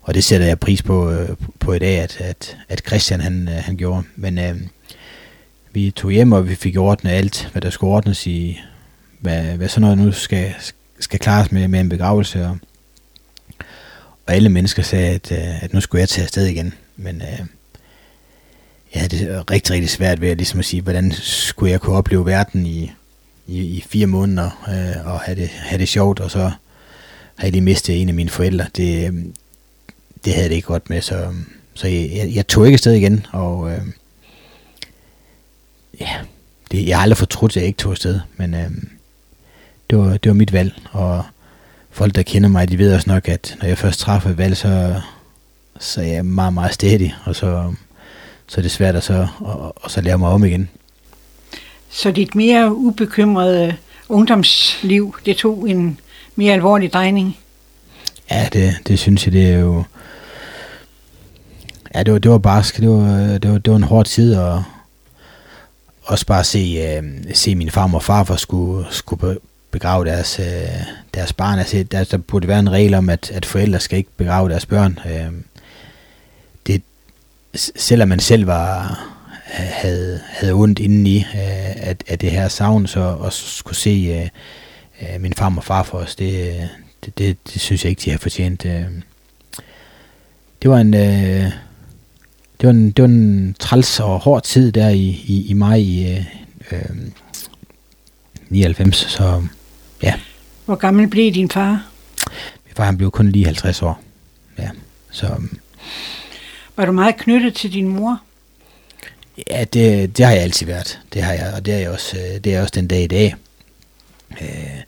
og det sætter jeg pris på, øh, på i dag, at, at, at Christian han, øh, han gjorde. Men øh, vi tog hjem, og vi fik ordnet alt, hvad der skulle ordnes i, hvad, hvad sådan noget nu skal, skal klares med, med en begravelse. Og, og alle mennesker sagde, at, øh, at nu skulle jeg tage afsted igen. Men øh, jeg havde det rigtig, rigtig svært ved at, ligesom at sige, hvordan skulle jeg kunne opleve verden i, i, i fire måneder øh, og have det, have det sjovt, og så har jeg lige mistet en af mine forældre. Det, øh, det havde det ikke godt med, så, så jeg, jeg, tog ikke afsted igen, og øh, ja, det, jeg har aldrig fortrudt, at jeg ikke tog afsted, men øh, det, var, det var mit valg, og folk, der kender mig, de ved også nok, at når jeg først træffer et valg, så, så er jeg meget, meget stædig, og så, så er det svært at så, at, at så lave mig om igen. Så dit mere ubekymrede ungdomsliv, det tog en mere alvorlig drejning? Ja, det, det synes jeg, det er jo... Ja, det var, det var barsk. Det var, det var, det var en hård tid, og også bare se, øh, se min far og farfar skulle, skulle begrave deres, øh, deres barn. Altså, der, der burde være en regel om, at, at forældre skal ikke begrave deres børn. Øh, selvom man selv var havde, havde ondt indeni øh, af, af det her savn, så også skulle se øh, øh, min far og far for os, det, det, det, det synes jeg ikke, de har fortjent. Øh. Det var en... Øh, det var en, det var en træls og hård tid der i, i, i maj i øh, 99, så Ja. Hvor gammel blev din far? Min far han blev kun lige 50 år. Ja, så... Var du meget knyttet til din mor? Ja, det, det har jeg altid været. Det har jeg, og det er jeg også, øh, det er også den dag i dag. Øh,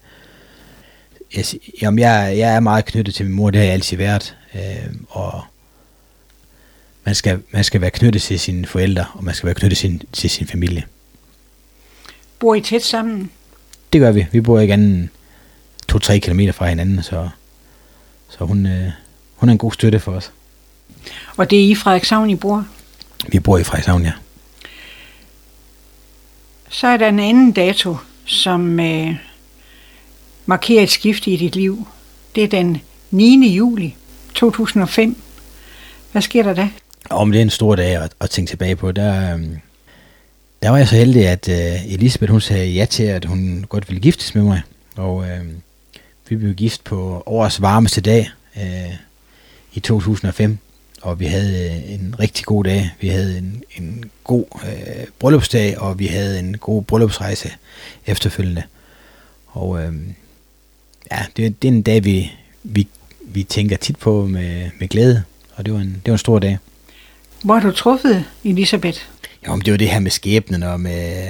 jeg, jamen jeg, jeg er meget knyttet til min mor, det har jeg altid været. Øh, og man skal, man skal være knyttet til sine forældre, og man skal være knyttet til, til sin familie. Bor I tæt sammen? Det gør vi. Vi bor ikke anden 2-3 km fra hinanden, så, så hun, øh, hun er en god støtte for os. Og det er i Frederikshavn, I bor? Vi bor i Frederikshavn, ja. Så er der en anden dato, som øh, markerer et skift i dit liv. Det er den 9. juli 2005. Hvad sker der da? Om det er en stor dag at, at tænke tilbage på. Der, øhm, der var jeg så heldig, at øh, Elisabeth hun sagde ja til, at hun godt ville giftes med mig. Og øh, vi blev gift på årets varmeste dag øh, i 2005. Og vi havde øh, en rigtig god dag. Vi havde en, en god øh, bryllupsdag, og vi havde en god bryllupsrejse efterfølgende. Og øh, ja, det, det er en dag, vi, vi, vi tænker tit på med, med glæde. Og det var, en, det var en stor dag. Hvor har du truffet Elisabeth? Jo, men det var det her med skæbnen og med,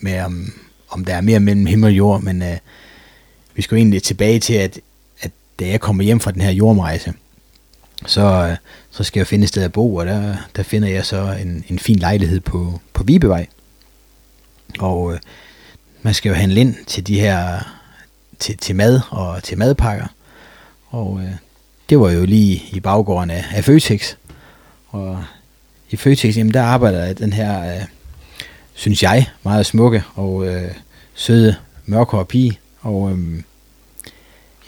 med om, om der er mere mellem himmel og jord, men øh, vi skal jo egentlig tilbage til, at, at da jeg kommer hjem fra den her jordrejse, så, øh, så skal jeg finde et sted at bo, og der, der finder jeg så en, en fin lejlighed på, på Vibevej. Og øh, man skal jo handle ind til de her, til, til mad og til madpakker. Og øh, det var jo lige i baggården af, af Føtex. Og i Føtex, jamen der arbejder den her, øh, synes jeg, meget smukke og øh, søde mørkere pige. Og øh,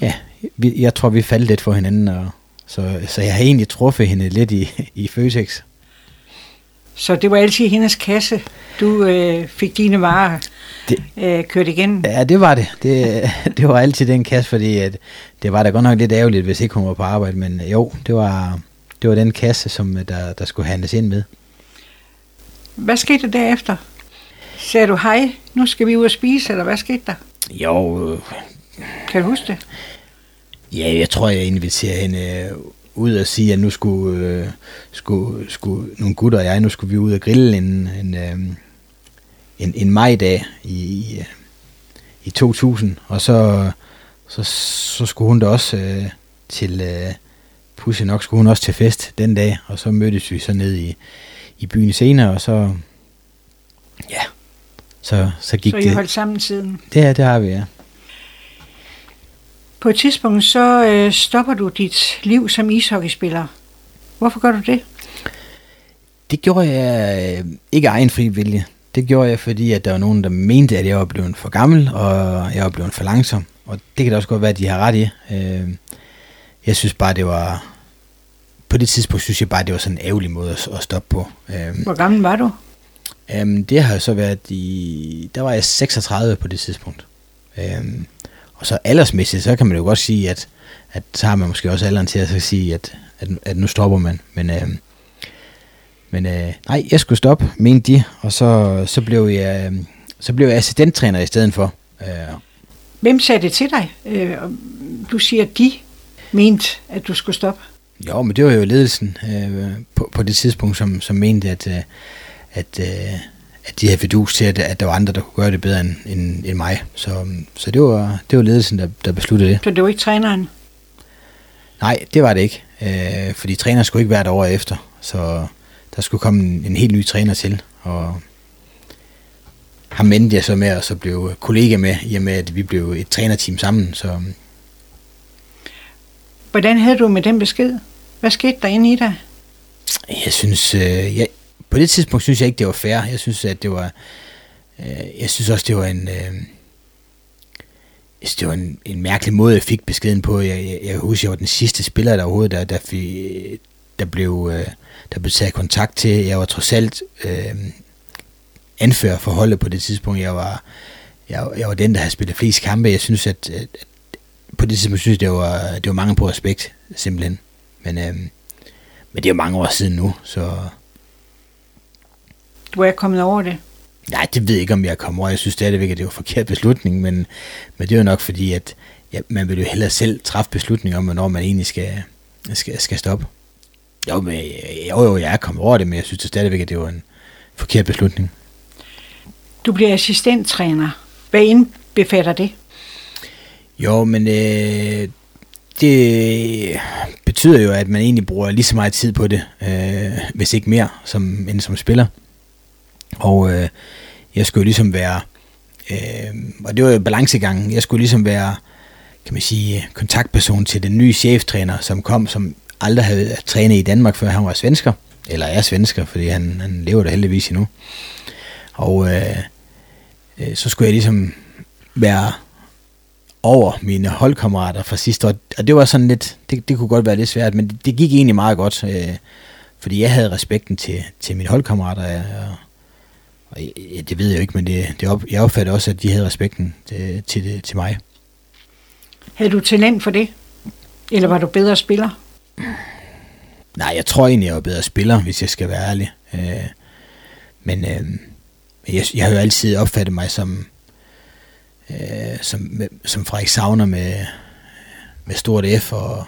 ja, vi, jeg tror, vi faldt lidt for hinanden, og, så, så jeg har egentlig truffet hende lidt i, i Føtex. Så det var altid hendes kasse, du øh, fik dine varer det, øh, kørt igen? Ja, det var det. det. Det var altid den kasse, fordi at det var da godt nok lidt ærgerligt, hvis ikke hun var på arbejde, men jo, det var, det var den kasse, som øh, der, der skulle handles ind med. Hvad skete der derefter? Sagde du hej, nu skal vi ud og spise, eller hvad skete der? Jo. Øh, kan du huske det? Ja, jeg tror, jeg inviterer hende øh, ud og sige, at nu skulle, øh, skulle, skulle nogle gutter og jeg, nu skulle vi ud og grille en, en, øh, en, en majdag i, i, i 2000, og så, så, så skulle hun da også øh, til, øh, pussy nok skulle hun også til fest den dag, og så mødtes vi så ned i, i byen senere, og så, ja, så, så gik det. Så I holdt sammen siden? Det, det har vi, ja. På et tidspunkt, så øh, stopper du dit liv som ishockeyspiller. Hvorfor gør du det? Det gjorde jeg øh, ikke egen fri vilje. Det gjorde jeg, fordi at der var nogen, der mente, at jeg var blevet for gammel, og jeg var blevet for langsom. Og det kan da også godt være, at de har ret i. Øh, jeg synes bare, det var... På det tidspunkt synes jeg bare, det var sådan en ærgerlig måde at, at stoppe på. Øh, Hvor gammel var du? Um, det har så været i... Der var jeg 36 på det tidspunkt. Um, og så aldersmæssigt, så kan man jo godt sige, at, at så har man måske også alderen til at sige, at, at, at nu stopper man. Men, um, men uh, nej, jeg skulle stoppe, mente de, og så, så, blev jeg, så blev jeg assistenttræner i stedet for. Uh, Hvem sagde det til dig? Uh, du siger, at de mente, at du skulle stoppe. Jo, men det var jo ledelsen uh, på, på det tidspunkt, som, som mente, at, uh, at, uh, at de havde fedus til, at, at der var andre, der kunne gøre det bedre end, end, end mig. Så, så det, var, det var ledelsen, der, der besluttede det. Så det var ikke træneren? Nej, det var det ikke. Uh, fordi træneren skulle ikke være der år efter. Så der skulle komme en, en helt ny træner til. Og ham vendte jeg så med, og så blev kollega med, i og med, at vi blev et trænerteam sammen. Så... Hvordan havde du med den besked? Hvad skete der inde i dig? Jeg synes, øh, jeg, på det tidspunkt synes jeg ikke, det var fair. Jeg synes, at det var, øh, jeg synes også, det var en, øh, det var en, en mærkelig måde, jeg fik beskeden på. Jeg, jeg, jeg husker, jeg var den sidste spiller der overhovedet, der, der, fik, der, blev, øh, der blev taget kontakt til. Jeg var trods alt øh, anfører for holdet på det tidspunkt. Jeg var, jeg, jeg var den, der havde spillet flest kampe. Jeg synes, at, at, at på det tidspunkt synes jeg, det var, det var mange på respekt, simpelthen. Men, øh, men det er jo mange år siden nu, så... Du er kommet over det? Nej, det ved jeg ikke, om jeg er kommet over. Jeg synes stadigvæk, at det var en forkert beslutning, men, men det er jo nok fordi, at ja, man vil jo hellere selv træffe beslutninger om, hvornår man egentlig skal, skal, skal stoppe. Jo, men, jo, jo, jeg er kommet over det, men jeg synes det stadigvæk, at det var en forkert beslutning. Du bliver assistenttræner. Hvad indbefatter det? Jo, men øh, det betyder jo, at man egentlig bruger lige så meget tid på det, øh, hvis ikke mere, som, end som spiller. Og øh, jeg skulle ligesom være, øh, og det var jo balancegangen, jeg skulle ligesom være, kan man sige, kontaktperson til den nye cheftræner, som kom, som aldrig havde trænet i Danmark, før han var svensker, eller er svensker, fordi han, han lever der heldigvis endnu. Og øh, øh, så skulle jeg ligesom være over mine holdkammerater fra sidste år. Og det var sådan lidt, det, det kunne godt være lidt svært, men det, det gik egentlig meget godt, øh, fordi jeg havde respekten til, til mine holdkammerater, og ja, det ved jeg jo ikke, men det, det op, jeg opfattede også, at de havde respekten til, til, til mig. Havde du talent for det? Eller var du bedre spiller? Nej, jeg tror egentlig, jeg var bedre spiller, hvis jeg skal være ærlig. Øh, men øh, jeg, jeg har jo altid opfattet mig som, øh, som, som Frederik Savner med, med stort F, og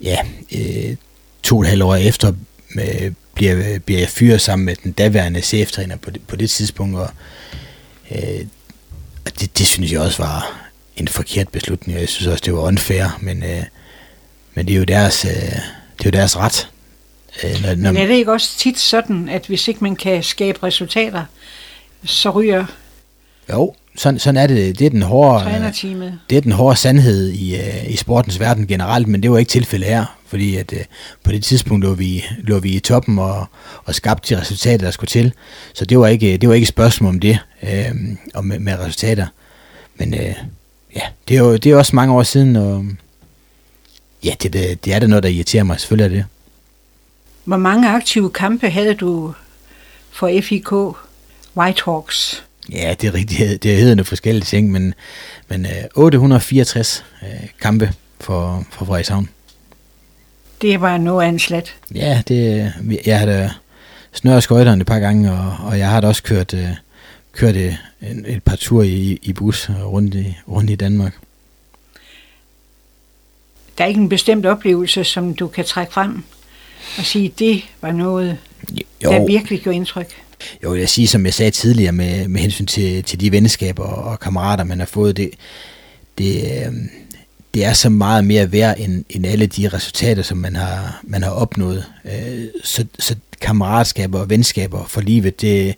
ja, øh, to og et halvt år efter med, bliver, bliver jeg fyret sammen med den daværende cheftræner på det, på det tidspunkt, og øh, det, det synes jeg også var en forkert beslutning, og jeg synes også, det var unfair, men, øh, men det er jo deres, øh, det er jo deres ret. Øh, når, når, men er det ikke også tit sådan, at hvis ikke man kan skabe resultater, så ryger jo, sådan, sådan er det. Det er den hårde, det er den hårde sandhed i, uh, i sportens verden generelt, men det var ikke tilfældet her, fordi at uh, på det tidspunkt lå vi, lå vi i toppen og, og skabte de resultater, der skulle til. Så det var ikke, det var ikke et spørgsmål om det, uh, om med, med resultater. Men uh, ja, det er jo det er også mange år siden, og ja, det, det, det er da noget, der irriterer mig, selvfølgelig er det. Hvor mange aktive kampe havde du for FIK Whitehawks? Ja, det er rigtigt. Det hedder noget forskellige ting, men, men 864 øh, øh, kampe for, for Frederikshavn. Det var noget af en slat. Ja, det, jeg har da snøret skøjterne et par gange, og, og jeg har da også kørt, øh, kørt et, et par ture i, i bus rundt i, rundt i Danmark. Der er ikke en bestemt oplevelse, som du kan trække frem og sige, det var noget, jo. der virkelig gjorde indtryk? Jo, jeg sige, som jeg sagde tidligere, med, med hensyn til, til de venskaber og, kammerater, man har fået, det, det, øhm, det er så meget mere værd end, end alle de resultater, som man har, man har opnået. Øh, så, så kammeratskaber og venskaber for livet, det,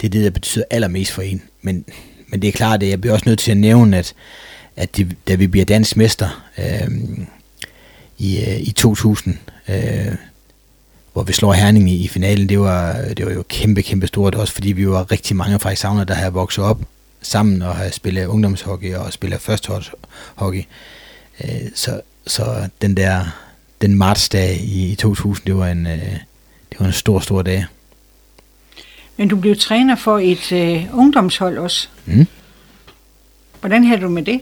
det er det, der betyder allermest for en. Men, men det er klart, at jeg bliver også nødt til at nævne, at, at det, da vi bliver dansk mester øhm, øh, i, i 2000, øh, hvor vi slår Herning i, i finalen, det var, det var jo kæmpe, kæmpe stort, også fordi vi var rigtig mange fra Savner, der havde vokset op sammen og havde spillet ungdomshockey og spillet førsteholdshockey. Øh, så, så den der, den martsdag i 2000, det var en, øh, det var en stor, stor dag. Men du blev træner for et øh, ungdomshold også. Mm. Hvordan har du med det?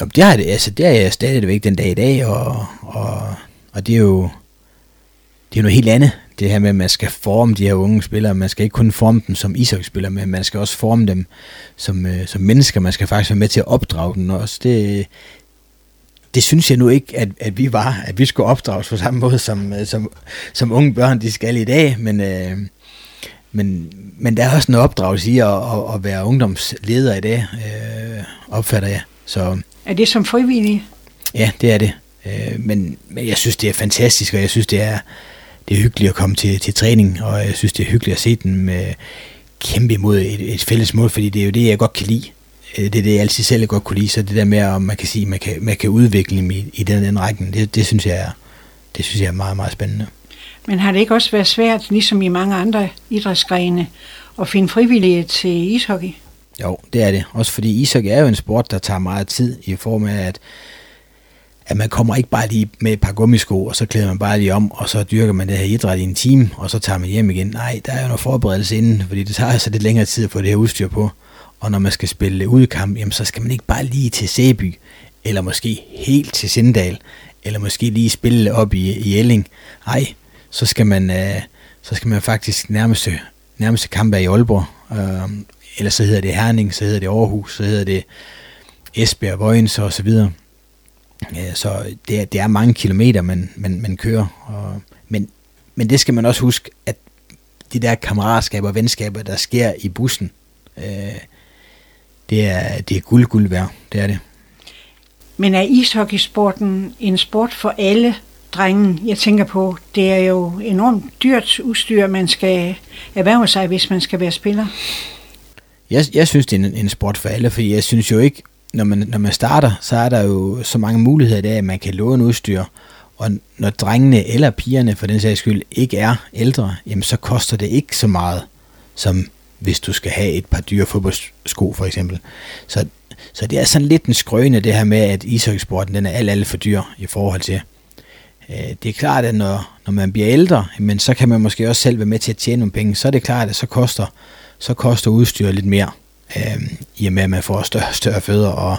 Jo, det, har det, altså, det er jeg stadigvæk den dag i dag, og, og, og det er jo det er noget helt andet, det her med, at man skal forme de her unge spillere. Man skal ikke kun forme dem som ishockeyspillere, men man skal også forme dem som, øh, som mennesker. Man skal faktisk være med til at opdrage dem også. Det, det synes jeg nu ikke, at, at vi var, at vi skulle opdrages på samme måde, som, øh, som, som unge børn de skal i dag, men, øh, men, men der er også en opdragelse i at, at, at være ungdomsleder i dag, øh, opfatter jeg. Så, er det som frivillig? Ja, det er det. Øh, men, men jeg synes, det er fantastisk, og jeg synes, det er, det er hyggeligt at komme til, til træning, og jeg synes, det er hyggeligt at se den med kæmpe imod et, et fælles mål, fordi det er jo det, jeg godt kan lide. Øh, det er det, jeg altid selv godt kunne lide, så det der med, at man kan sige, man kan, man kan udvikle dem i, i den, den rækken, det, det, synes jeg er, det synes jeg er meget, meget spændende. Men har det ikke også været svært, ligesom i mange andre idrætsgrene, at finde frivillige til ishockey? Jo, det er det. Også fordi ishockey er jo en sport, der tager meget tid i form af, at at man kommer ikke bare lige med et par gummisko, og så klæder man bare lige om, og så dyrker man det her idræt i en time, og så tager man hjem igen. Nej, der er jo noget forberedelse inden, fordi det tager altså lidt længere tid at få det her udstyr på. Og når man skal spille udkamp, jamen så skal man ikke bare lige til Sæby, eller måske helt til Sindal, eller måske lige spille op i, i Elling. Nej, så skal man, øh, så skal man faktisk nærmeste, nærmeste kamp er i Aalborg, øh, eller så hedder det Herning, så hedder det Aarhus, så hedder det Esbjerg, Vojens og så videre. Ja, så det er, det er mange kilometer, man, man, man kører. Og, men, men det skal man også huske, at de der kammeratskaber og venskaber, der sker i bussen, øh, det er, det er guld, guld værd. Det er det. Men er ishockeysporten en sport for alle drenge? Jeg tænker på, det er jo enormt dyrt udstyr, man skal erhverve sig, hvis man skal være spiller. Jeg, jeg synes, det er en, en sport for alle, fordi jeg synes jo ikke, når man, når man starter, så er der jo så mange muligheder der, at man kan låne udstyr. Og når drengene eller pigerne for den sags skyld ikke er ældre, jamen så koster det ikke så meget, som hvis du skal have et par dyre fodboldsko for eksempel. Så, så det er sådan lidt en skrøne det her med, at ishockeysporten den er alt, alt for dyr i forhold til. Øh, det er klart, at når, når man bliver ældre, men så kan man måske også selv være med til at tjene nogle penge, så er det klart, at så koster, så koster udstyr lidt mere, øh, i og med at man får større større fødder og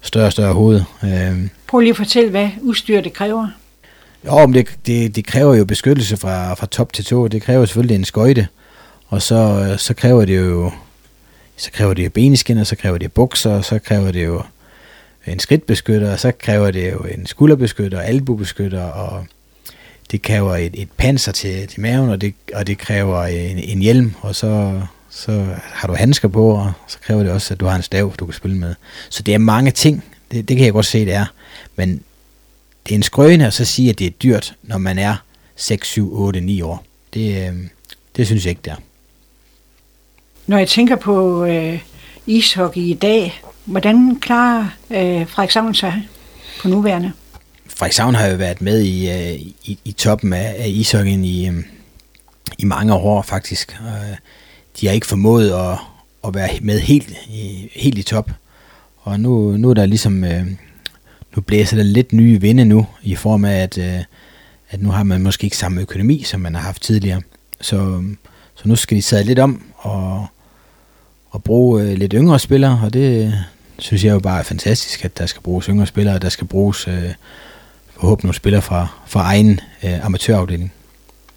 større større hoved. Øh. Prøv lige at fortælle, hvad udstyr det kræver. Jo, men det, det, det kræver jo beskyttelse fra, fra top til tå. Det kræver selvfølgelig en skøjte, og så, så kræver det jo så kræver det jo beneskinner, så kræver det bukser, så kræver det jo en skridtbeskytter, og så kræver det jo en skulderbeskytter, albubeskytter, og det kræver et, et panser til, til maven, og det, og det kræver en, en hjelm, og så, så har du handsker på, og så kræver det også, at du har en stav, du kan spille med. Så det er mange ting, det, det kan jeg godt se, det er. Men det er en skrøne at så sige, at det er dyrt, når man er 6, 7, 8, 9 år. Det, øh, det synes jeg ikke, det er. Når jeg tænker på øh, ishockey i dag, hvordan klarer øh, Frederikshavn sig på nuværende? Frederikshavn har jo været med i, øh, i, i toppen af, af ishockeyen i, øh, i mange år faktisk. Øh, de har ikke formået at, at være med helt, i, helt i top. Og nu, nu er der ligesom... Øh, nu blæser der lidt nye vinde nu, i form af, at, øh, at nu har man måske ikke samme økonomi, som man har haft tidligere. Så, så nu skal de sidde lidt om og, og bruge øh, lidt yngre spillere, og det synes jeg jo bare er fantastisk, at der skal bruges yngre spillere, og der skal bruges øh, forhåbentlig nogle spillere fra, fra egen øh, amatørafdeling.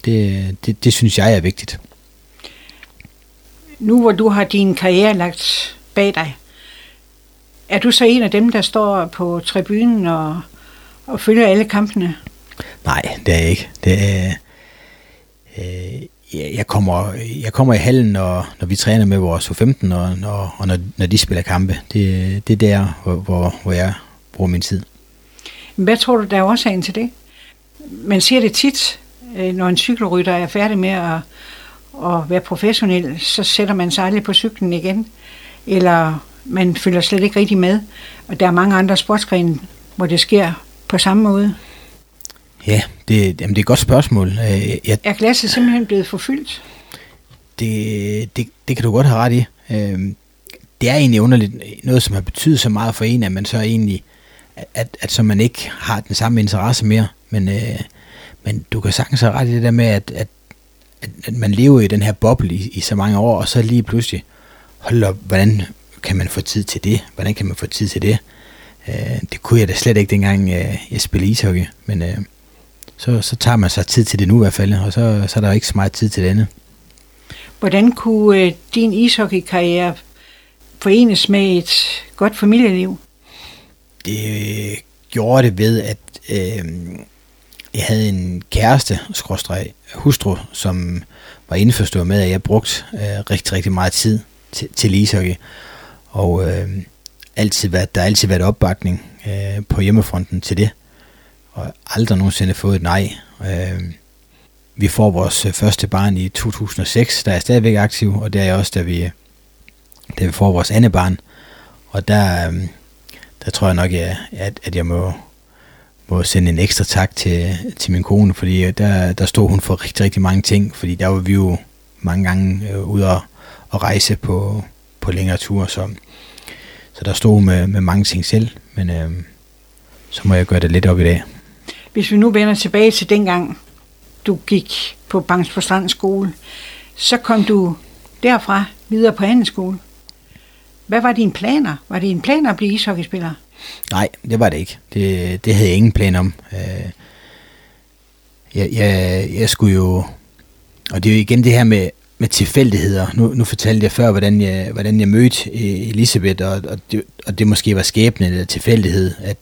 Det, det, det synes jeg er vigtigt. Nu hvor du har din karriere lagt bag dig, er du så en af dem, der står på tribunen og, og følger alle kampene? Nej, det er jeg ikke. Det er, øh, jeg, kommer, jeg kommer i hallen, når, når vi træner med vores U15, og, når, og når, når de spiller kampe. Det, det er der, hvor, hvor, hvor jeg bruger min tid. Hvad tror du, der er årsagen til det? Man ser det tit, øh, når en cykelrytter er færdig med at, at være professionel, så sætter man sig aldrig på cyklen igen. Eller man følger slet ikke rigtig med. Og der er mange andre sportsgrene, hvor det sker på samme måde. Ja, det, jamen det er et godt spørgsmål. Øh, jeg, er glasset simpelthen blevet forfyldt? Det, det, det kan du godt have ret i. Øhm, det er egentlig underligt noget, som har betydet så meget for en, at man så egentlig, at, at så man ikke har den samme interesse mere. Men, øh, men du kan sagtens have ret i det der med, at, at, at man lever i den her boble i, i så mange år, og så lige pludselig, hold op, hvordan kan man få tid til det? Hvordan kan man få tid til det? Øh, det kunne jeg da slet ikke dengang, øh, jeg spillede ishockey, men øh, så, så tager man sig tid til det nu i hvert fald, og så, så er der ikke så meget tid til det andet. Hvordan kunne øh, din ishockeykarriere forenes med et godt familieliv? Det gjorde det ved, at øh, jeg havde en kæreste, skråstreg, hustru, som var indforstået med, at jeg brugte øh, rigtig, rigtig meget tid til, til ishockey. Og øh, altid været, der har altid været opbakning øh, på hjemmefronten til det. Og aldrig nogensinde fået et nej. Øh, vi får vores øh, første barn i 2006, der er jeg stadigvæk aktiv, og det er jeg også, da vi, øh, da vi får vores andet barn. Og der, øh, der tror jeg nok, at, at jeg må, må sende en ekstra tak til, til min kone, fordi der, der stod hun for rigtig, rigtig mange ting, fordi der var vi jo mange gange øh, ude og, og rejse på, på længere ture, så, så der stod med, med mange ting selv, men øh, så må jeg gøre det lidt op i dag. Hvis vi nu vender tilbage til dengang, du gik på Bangs på Strand skole, så kom du derfra videre på handelsskole. Hvad var dine planer? Var det en plan at blive ishockeyspiller? Nej, det var det ikke. Det, det havde jeg ingen plan om. Øh, jeg, jeg, jeg skulle jo... Og det er jo igen det her med, med tilfældigheder. Nu, nu fortalte jeg før, hvordan jeg, hvordan jeg mødte øh, Elisabeth, og, og, det, og det måske var skæbne eller tilfældighed, at,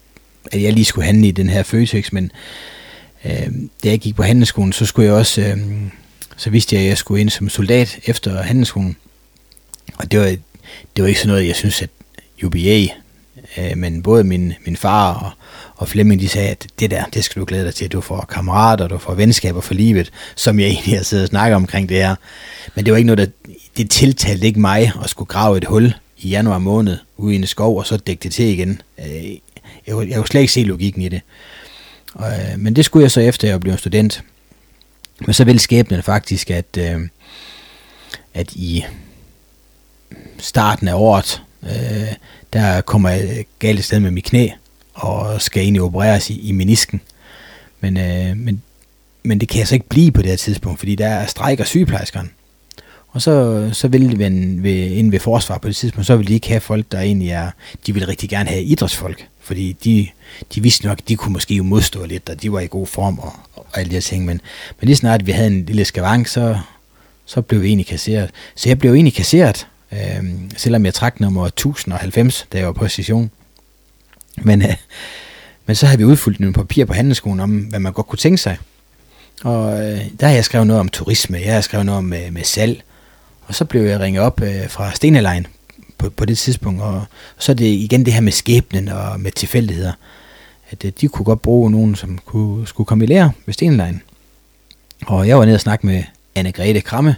at jeg lige skulle handle i den her Føtex, men øh, da jeg gik på handelsskolen, så skulle jeg også, øh, så vidste jeg, at jeg skulle ind som soldat efter handelsskolen. Og det var, det var ikke sådan noget, jeg synes, at, UBA, øh, men både min, min far og, og Flemming, de sagde, at det der, det skal du glæde dig til. Du får kammerater, du får venskaber for livet, som jeg egentlig har siddet og snakket omkring det her. Men det var ikke noget, der, det tiltalte ikke mig at skulle grave et hul i januar måned ude i en skov, og så dække det til igen. Øh, jeg, kunne, jeg kunne slet ikke se logikken i det. Og, øh, men det skulle jeg så efter, jeg blev student. Men så ville skæbnen faktisk, at, øh, at i starten af året, øh, der kommer jeg galt sted med mit knæ, og skal egentlig opereres i, i menisken. Men, øh, men, men det kan jeg så ikke blive på det her tidspunkt, fordi der er strækker sygeplejerskerne. Og så, så vil de ved, inden ved forsvar på det tidspunkt, så vil de ikke have folk, der egentlig er, de vil rigtig gerne have idrætsfolk, fordi de, de vidste nok, de kunne måske jo modstå lidt, og de var i god form og, og alle de her ting, men, men lige snart vi havde en lille skavank, så, så blev vi egentlig kasseret. Så jeg blev egentlig kasseret, øh, selvom jeg trak nummer 1090, da jeg var på session. Men, øh, men så havde vi udfyldt nogle papir på handelsskolen om, hvad man godt kunne tænke sig. Og øh, der har jeg skrevet noget om turisme, jeg har skrevet noget om med, med salg, og så blev jeg ringet op øh, fra Stenelejen på, på det tidspunkt, og, og så er det igen det her med skæbnen og med tilfældigheder, at øh, de kunne godt bruge nogen, som kunne, skulle komme i lære ved Stenelejen. Og jeg var nede og snakke med Anne-Grethe Kramme,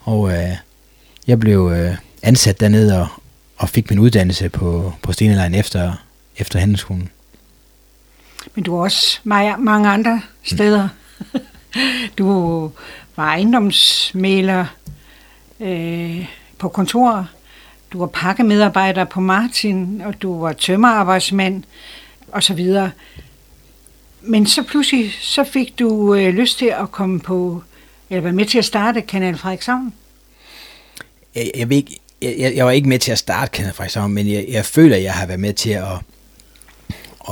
og øh, jeg blev øh, ansat dernede og, og fik min uddannelse på, på Stenalejen efter, efter handelsskolen. Men du har også mange andre steder. Mm. du var ejendomsmaler øh, på kontor, du var pakkemedarbejder på Martin, og du var tømmerarbejdsmand, og så videre. Men så pludselig så fik du øh, lyst til at komme på, eller være med til at starte Kanal Frederikshavn. Jeg, jeg, ved ikke, jeg, jeg var ikke med til at starte Kanal Frederikshavn, men jeg, jeg føler, at jeg har været med til at,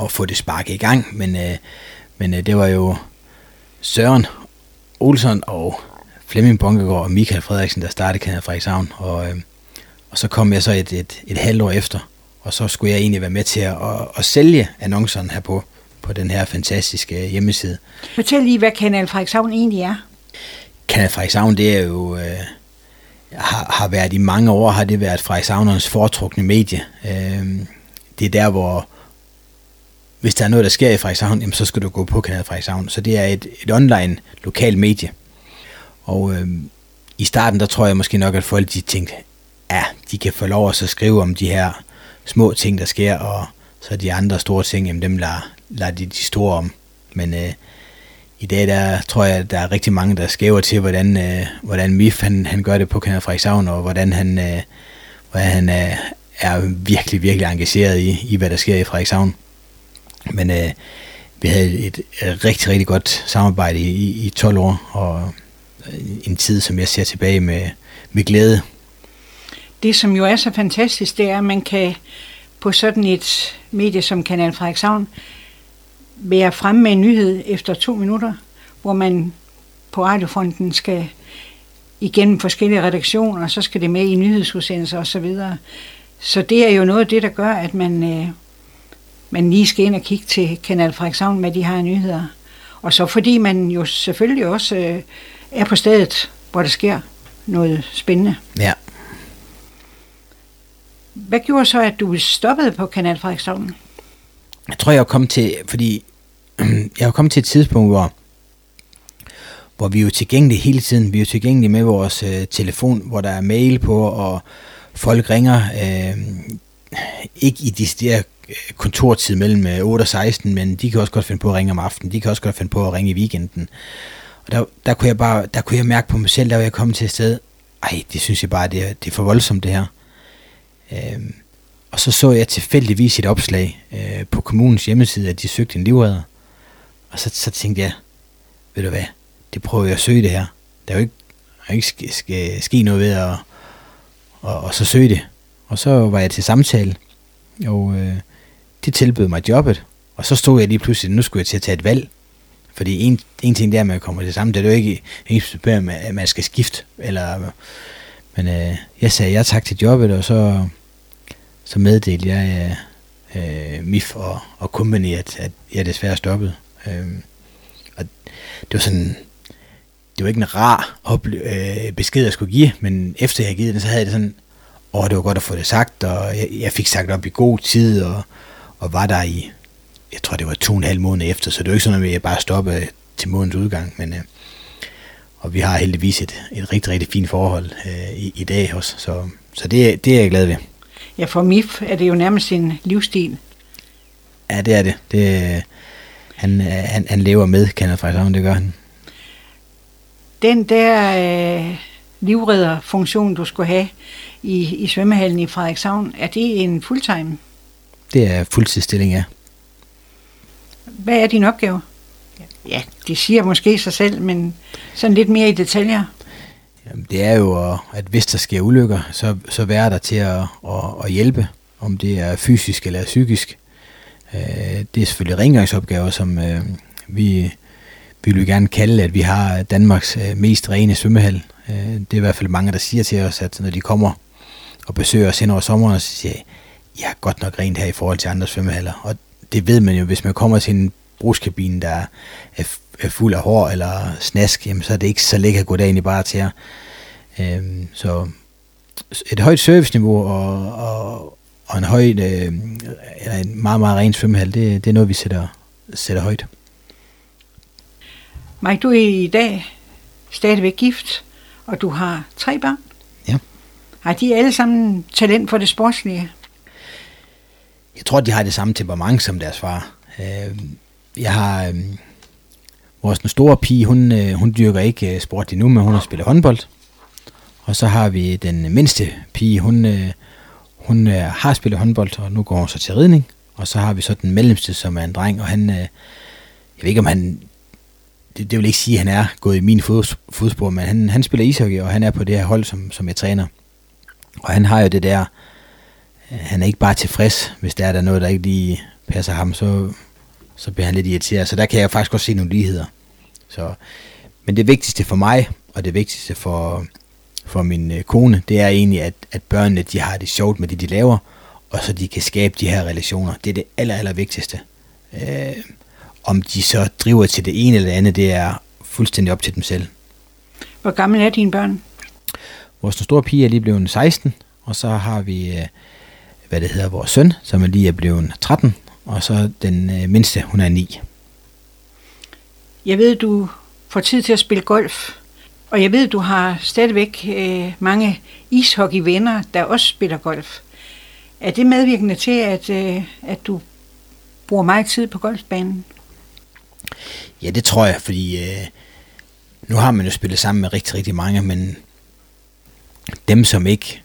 at få det sparket i gang. Men, øh, men øh, det var jo Søren Olsen og Flemming Bunkegaard og Michael Frederiksen, der startede Kanal Frederikshavn. Og, øh, og så kom jeg så et, et, et halvt år efter, og så skulle jeg egentlig være med til at, at, at sælge annoncerne her på, på den her fantastiske hjemmeside. Fortæl lige, hvad Kanal Frederikshavn egentlig er. Kanal Frederikshavn, det er jo... Øh, har, har været i mange år, har det været Frederikshavnernes foretrukne medie. Øh, det er der, hvor hvis der er noget, der sker i Frederikshavn, jamen, så skal du gå på Kanal Frederikshavn. Så det er et, et online lokal medie. Og øh, i starten, der tror jeg måske nok, at folk de tænkte, ja, de kan få lov at så skrive om de her små ting, der sker, og så de andre store ting, jamen dem lader, lader de de store om. Men øh, i dag, der tror jeg, at der er rigtig mange, der skæver til, hvordan, øh, hvordan MIF han, han gør det på Kanal Frederikshavn, og hvordan han, øh, hvordan han øh, er virkelig, virkelig engageret i, i, hvad der sker i Frederikshavn. Men øh, vi havde et, et rigtig, rigtig godt samarbejde i, i 12 år, og øh, en tid, som jeg ser tilbage med, med glæde. Det, som jo er så fantastisk, det er, at man kan på sådan et medie som Kanal Frederikshavn være fremme med en nyhed efter to minutter, hvor man på radiofronten skal igennem forskellige redaktioner, og så skal det med i nyhedsudsendelser osv. Så, videre. så det er jo noget af det, der gør, at man, øh, man lige skal ind og kigge til Kanal Frederikshavn med de her nyheder. Og så fordi man jo selvfølgelig også øh, er på stedet, hvor der sker noget spændende. Ja. Hvad gjorde så, at du stoppede på Kanal Frederikshavn? Jeg tror, jeg er kommet til, fordi jeg er kommet til et tidspunkt, hvor, hvor vi er jo tilgængelige hele tiden. Vi er jo tilgængelige med vores øh, telefon, hvor der er mail på, og folk ringer. Øh, ikke i de der øh, kontortid mellem øh, 8 og 16, men de kan også godt finde på at ringe om aftenen. De kan også godt finde på at ringe i weekenden. Og der, der, kunne jeg bare, der kunne jeg mærke på mig selv, der var jeg kommet til et sted, ej, det synes jeg bare, det er, det er for voldsomt det her. Øhm, og så så jeg tilfældigvis et opslag øh, på kommunens hjemmeside, at de søgte en livredder. Og så, så tænkte jeg, ved du hvad, det prøver jeg at søge det her. Der er jo ikke, der er ikke ske, ske, ske noget ved at og, og så søge det. Og så var jeg til samtale, og øh, de tilbød mig jobbet. Og så stod jeg lige pludselig, nu skulle jeg til at tage et valg. Fordi en, en ting der, man kommer til sammen, det er jo ikke, ikke at man skal skifte. Eller, men øh, jeg sagde ja tak til jobbet, og så, så meddelte jeg øh, øh MIF og, og company, at, at jeg desværre stoppede. Øh, og det var sådan, det var ikke en rar ople- øh, besked, jeg skulle give, men efter jeg havde givet den, så havde jeg det sådan, åh, det var godt at få det sagt, og jeg, jeg fik sagt op i god tid, og, og var der i, jeg tror det var to og en halv måned efter, så det var ikke sådan, at jeg bare stoppede til månedens udgang, men øh, og vi har heldigvis et, et rigtig, rigtig fint forhold øh, i, i dag også, så, så det, det er jeg glad ved. Ja, for MIF er det jo nærmest en livsstil. Ja, det er det. det han, han, han lever med, kan jeg faktisk det gør han. Den der øh, livredderfunktion, du skulle have i, i svømmehallen i Frederikshavn, er det en fuldtime? Det er fuldtidsstilling, ja. Hvad er din opgave? Ja, det siger måske sig selv, men sådan lidt mere i detaljer. Jamen, det er jo, øh, at hvis der sker ulykker, så, så være der til at, at, at hjælpe, om det er fysisk eller psykisk. Øh, det er selvfølgelig rengøringsopgaver, som øh, vi, vi vil gerne kalde, at vi har Danmarks øh, mest rene svømmehal. Øh, det er i hvert fald mange, der siger til os, at når de kommer og besøger os hen over sommeren, så siger jeg, jeg har godt nok rent her i forhold til andre svømmehaller. Og det ved man jo, hvis man kommer til en bruskabine, der er, er fuld af hår eller snask, jamen, så er det ikke så lækkert at gå derind i bare til jer. Øhm, så et højt serviceniveau og, og, og en højt, øh, eller en meget, meget ren svømmehal, det, det er noget, vi sætter, sætter højt. Mike, du er i dag stadigvæk gift, og du har tre børn. Ja. Har de alle sammen talent for det sportslige? Jeg tror, de har det samme temperament som deres far. Øh, jeg har... Øh, vores store pige, hun, øh, hun dyrker ikke øh, sport endnu, men hun har spillet håndbold. Og så har vi den mindste pige, hun, øh, hun har spillet håndbold, og nu går hun så til ridning. Og så har vi så den mellemste, som er en dreng, og han... Jeg ved ikke, om han det, det vil ikke sige, at han er gået i min fod, fodspor, men han, han spiller ishockey, og han er på det her hold, som, som jeg træner. Og han har jo det der, han er ikke bare tilfreds, hvis der er der noget, der ikke lige passer ham, så, så bliver han lidt irriteret. Så der kan jeg faktisk også se nogle ligheder. Så, men det vigtigste for mig, og det vigtigste for, for min øh, kone, det er egentlig, at, at børnene de har det sjovt med det, de laver, og så de kan skabe de her relationer. Det er det aller, aller vigtigste. Øh, om de så driver til det ene eller det andet, det er fuldstændig op til dem selv. Hvor gammel er dine børn? Vores store pige er lige blevet 16, og så har vi, øh, hvad det hedder, vores søn, som er lige er blevet 13, og så den øh, mindste, hun er 9. Jeg ved, du får tid til at spille golf, og jeg ved, du har stadigvæk øh, mange ishockeyvenner, der også spiller golf. Er det medvirkende til, at, øh, at du bruger meget tid på golfbanen? Ja, det tror jeg, fordi øh, nu har man jo spillet sammen med rigtig, rigtig mange, men dem, som ikke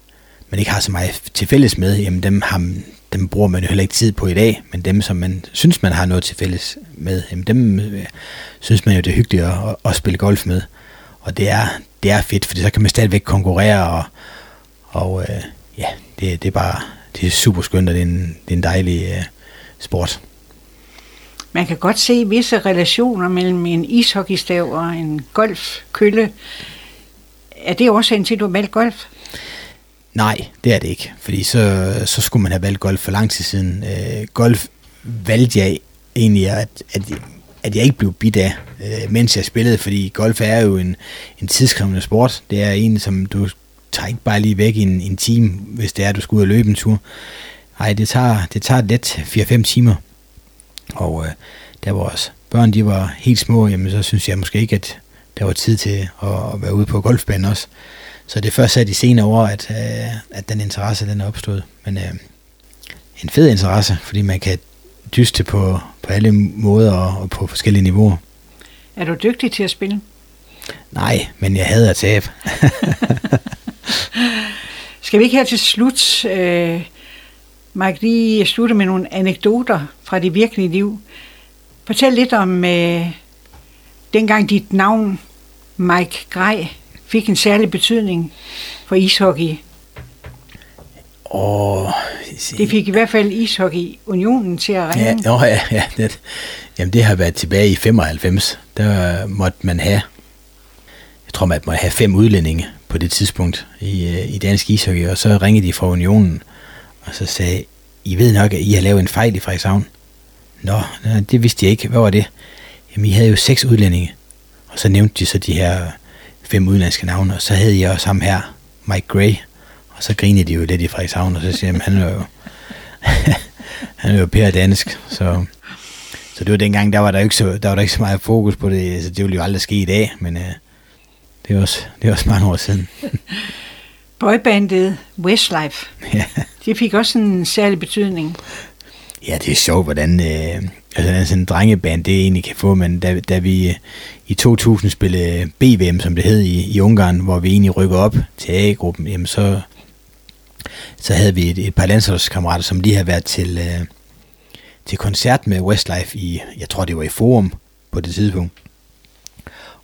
man ikke har så meget til fælles med, jamen dem, har, dem bruger man jo heller ikke tid på i dag, men dem, som man synes, man har noget til fælles med, jamen dem øh, synes man jo, det er hyggeligt at, at, at spille golf med. Og det er, det er fedt, for så kan man stadigvæk konkurrere, og, og øh, ja, det, det er bare det er super skønt, og det er en, det er en dejlig øh, sport. Man kan godt se visse relationer mellem en ishockeystav og en golfkølle. Er det årsagen til, at du har valgt golf? Nej, det er det ikke, fordi så, så skulle man have valgt golf for lang tid siden. Øh, golf valgte jeg egentlig, at, at, at jeg ikke blev bidt af, øh, mens jeg spillede, fordi golf er jo en, en tidskrævende sport. Det er en, som du tager ikke bare lige væk i en, en time, hvis det er, at du skal ud og løbe en tur. Nej, det tager, det tager let 4-5 timer. Og øh, var også børn de var helt små, jamen, så synes jeg måske ikke, at der var tid til at, at være ude på golfbanen også. Så det er først sat i senere år, at, øh, at den interesse den er opstået. Men øh, en fed interesse, fordi man kan dyste på, på alle måder og, og på forskellige niveauer. Er du dygtig til at spille? Nej, men jeg hader at tabe. Skal vi ikke her til slut, øh, Mike, lige slutte med nogle anekdoter fra det virkelige liv? Fortæl lidt om øh, dengang dit navn, Mike Grej, fik en særlig betydning for ishockey. Og, det fik i hvert fald Ishockey Unionen til at ringe. Ja, nå, ja, ja det, jamen det har været tilbage i 95. Der måtte man have, jeg tror man måtte have fem udlændinge på det tidspunkt i, øh, i dansk ishockey, og så ringede de fra Unionen, og så sagde, I ved nok, at I har lavet en fejl i Frederikshavn. Nå, det vidste jeg ikke. Hvad var det? Jamen, I havde jo seks udlændinge. Og så nævnte de så de her fem udenlandske navne, og så havde jeg også ham her, Mike Gray. Og så griner de jo lidt i Frederikshavn, og så siger de, han er jo, han er jo pære dansk, så, så det var dengang, der var der ikke så, der var der ikke så meget fokus på det, så det ville jo aldrig ske i dag, men uh, det, er også, det er også mange år siden. Boybandet Westlife, ja. det fik også en særlig betydning. Ja, det er sjovt, hvordan øh, altså, sådan en drengeband det egentlig kan få, men da, da vi øh, i 2000 spillede BVM, som det hed i, i Ungarn, hvor vi egentlig rykker op til A-gruppen, jamen så, så havde vi et, et par landsholdskammerater, som lige havde været til, øh, til koncert med Westlife i, jeg tror det var i Forum på det tidspunkt.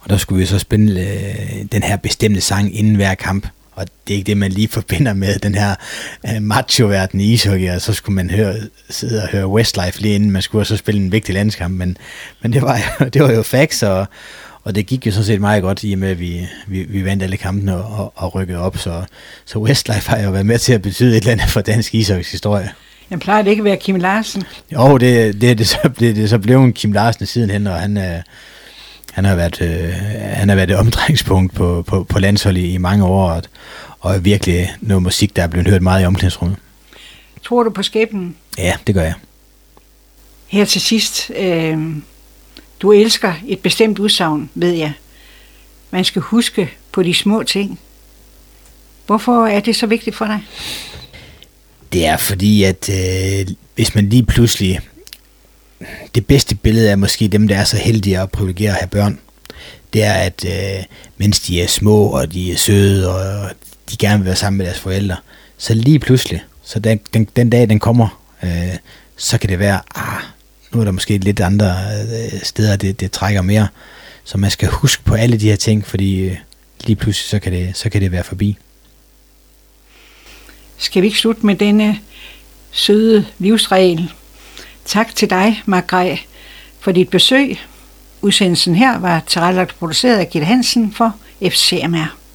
Og der skulle vi så spille øh, den her bestemte sang inden hver kamp og det er ikke det, man lige forbinder med den her uh, macho-verden i ishockey, og så skulle man høre, sidde og høre Westlife lige inden man skulle så spille en vigtig landskamp, men, men det, var jo, det var jo facts, og, og det gik jo sådan set meget godt, i og med, at vi, vi, vi vandt alle kampene og, og, og rykkede op, så, så Westlife har jo været med til at betyde et eller andet for dansk ishockeys historie. Jeg plejer det ikke at være Kim Larsen? Jo, det, det, det, så, det, det så blev en Kim Larsen sidenhen, og han, er, han har været, øh, han har været et omdrejningspunkt på, på, på landsholdet i, mange år, og, og virkelig noget musik, der er blevet hørt meget i omklædningsrummet. Tror du på skæbnen? Ja, det gør jeg. Her til sidst, øh, du elsker et bestemt udsagn, ved jeg. Man skal huske på de små ting. Hvorfor er det så vigtigt for dig? Det er fordi, at øh, hvis man lige pludselig det bedste billede er måske dem, der er så heldige og privilegerede at have børn. Det er, at øh, mens de er små, og de er søde, og de gerne vil være sammen med deres forældre, så lige pludselig, så den, den, den dag den kommer, øh, så kan det være, ah, nu er der måske lidt andre øh, steder, det, det trækker mere. Så man skal huske på alle de her ting, fordi øh, lige pludselig, så kan, det, så kan det være forbi. Skal vi ikke slutte med denne øh, søde livsregel? Tak til dig, Margrethe, for dit besøg. Udsendelsen her var tilrettelagt produceret af Gitte Hansen for FCMR.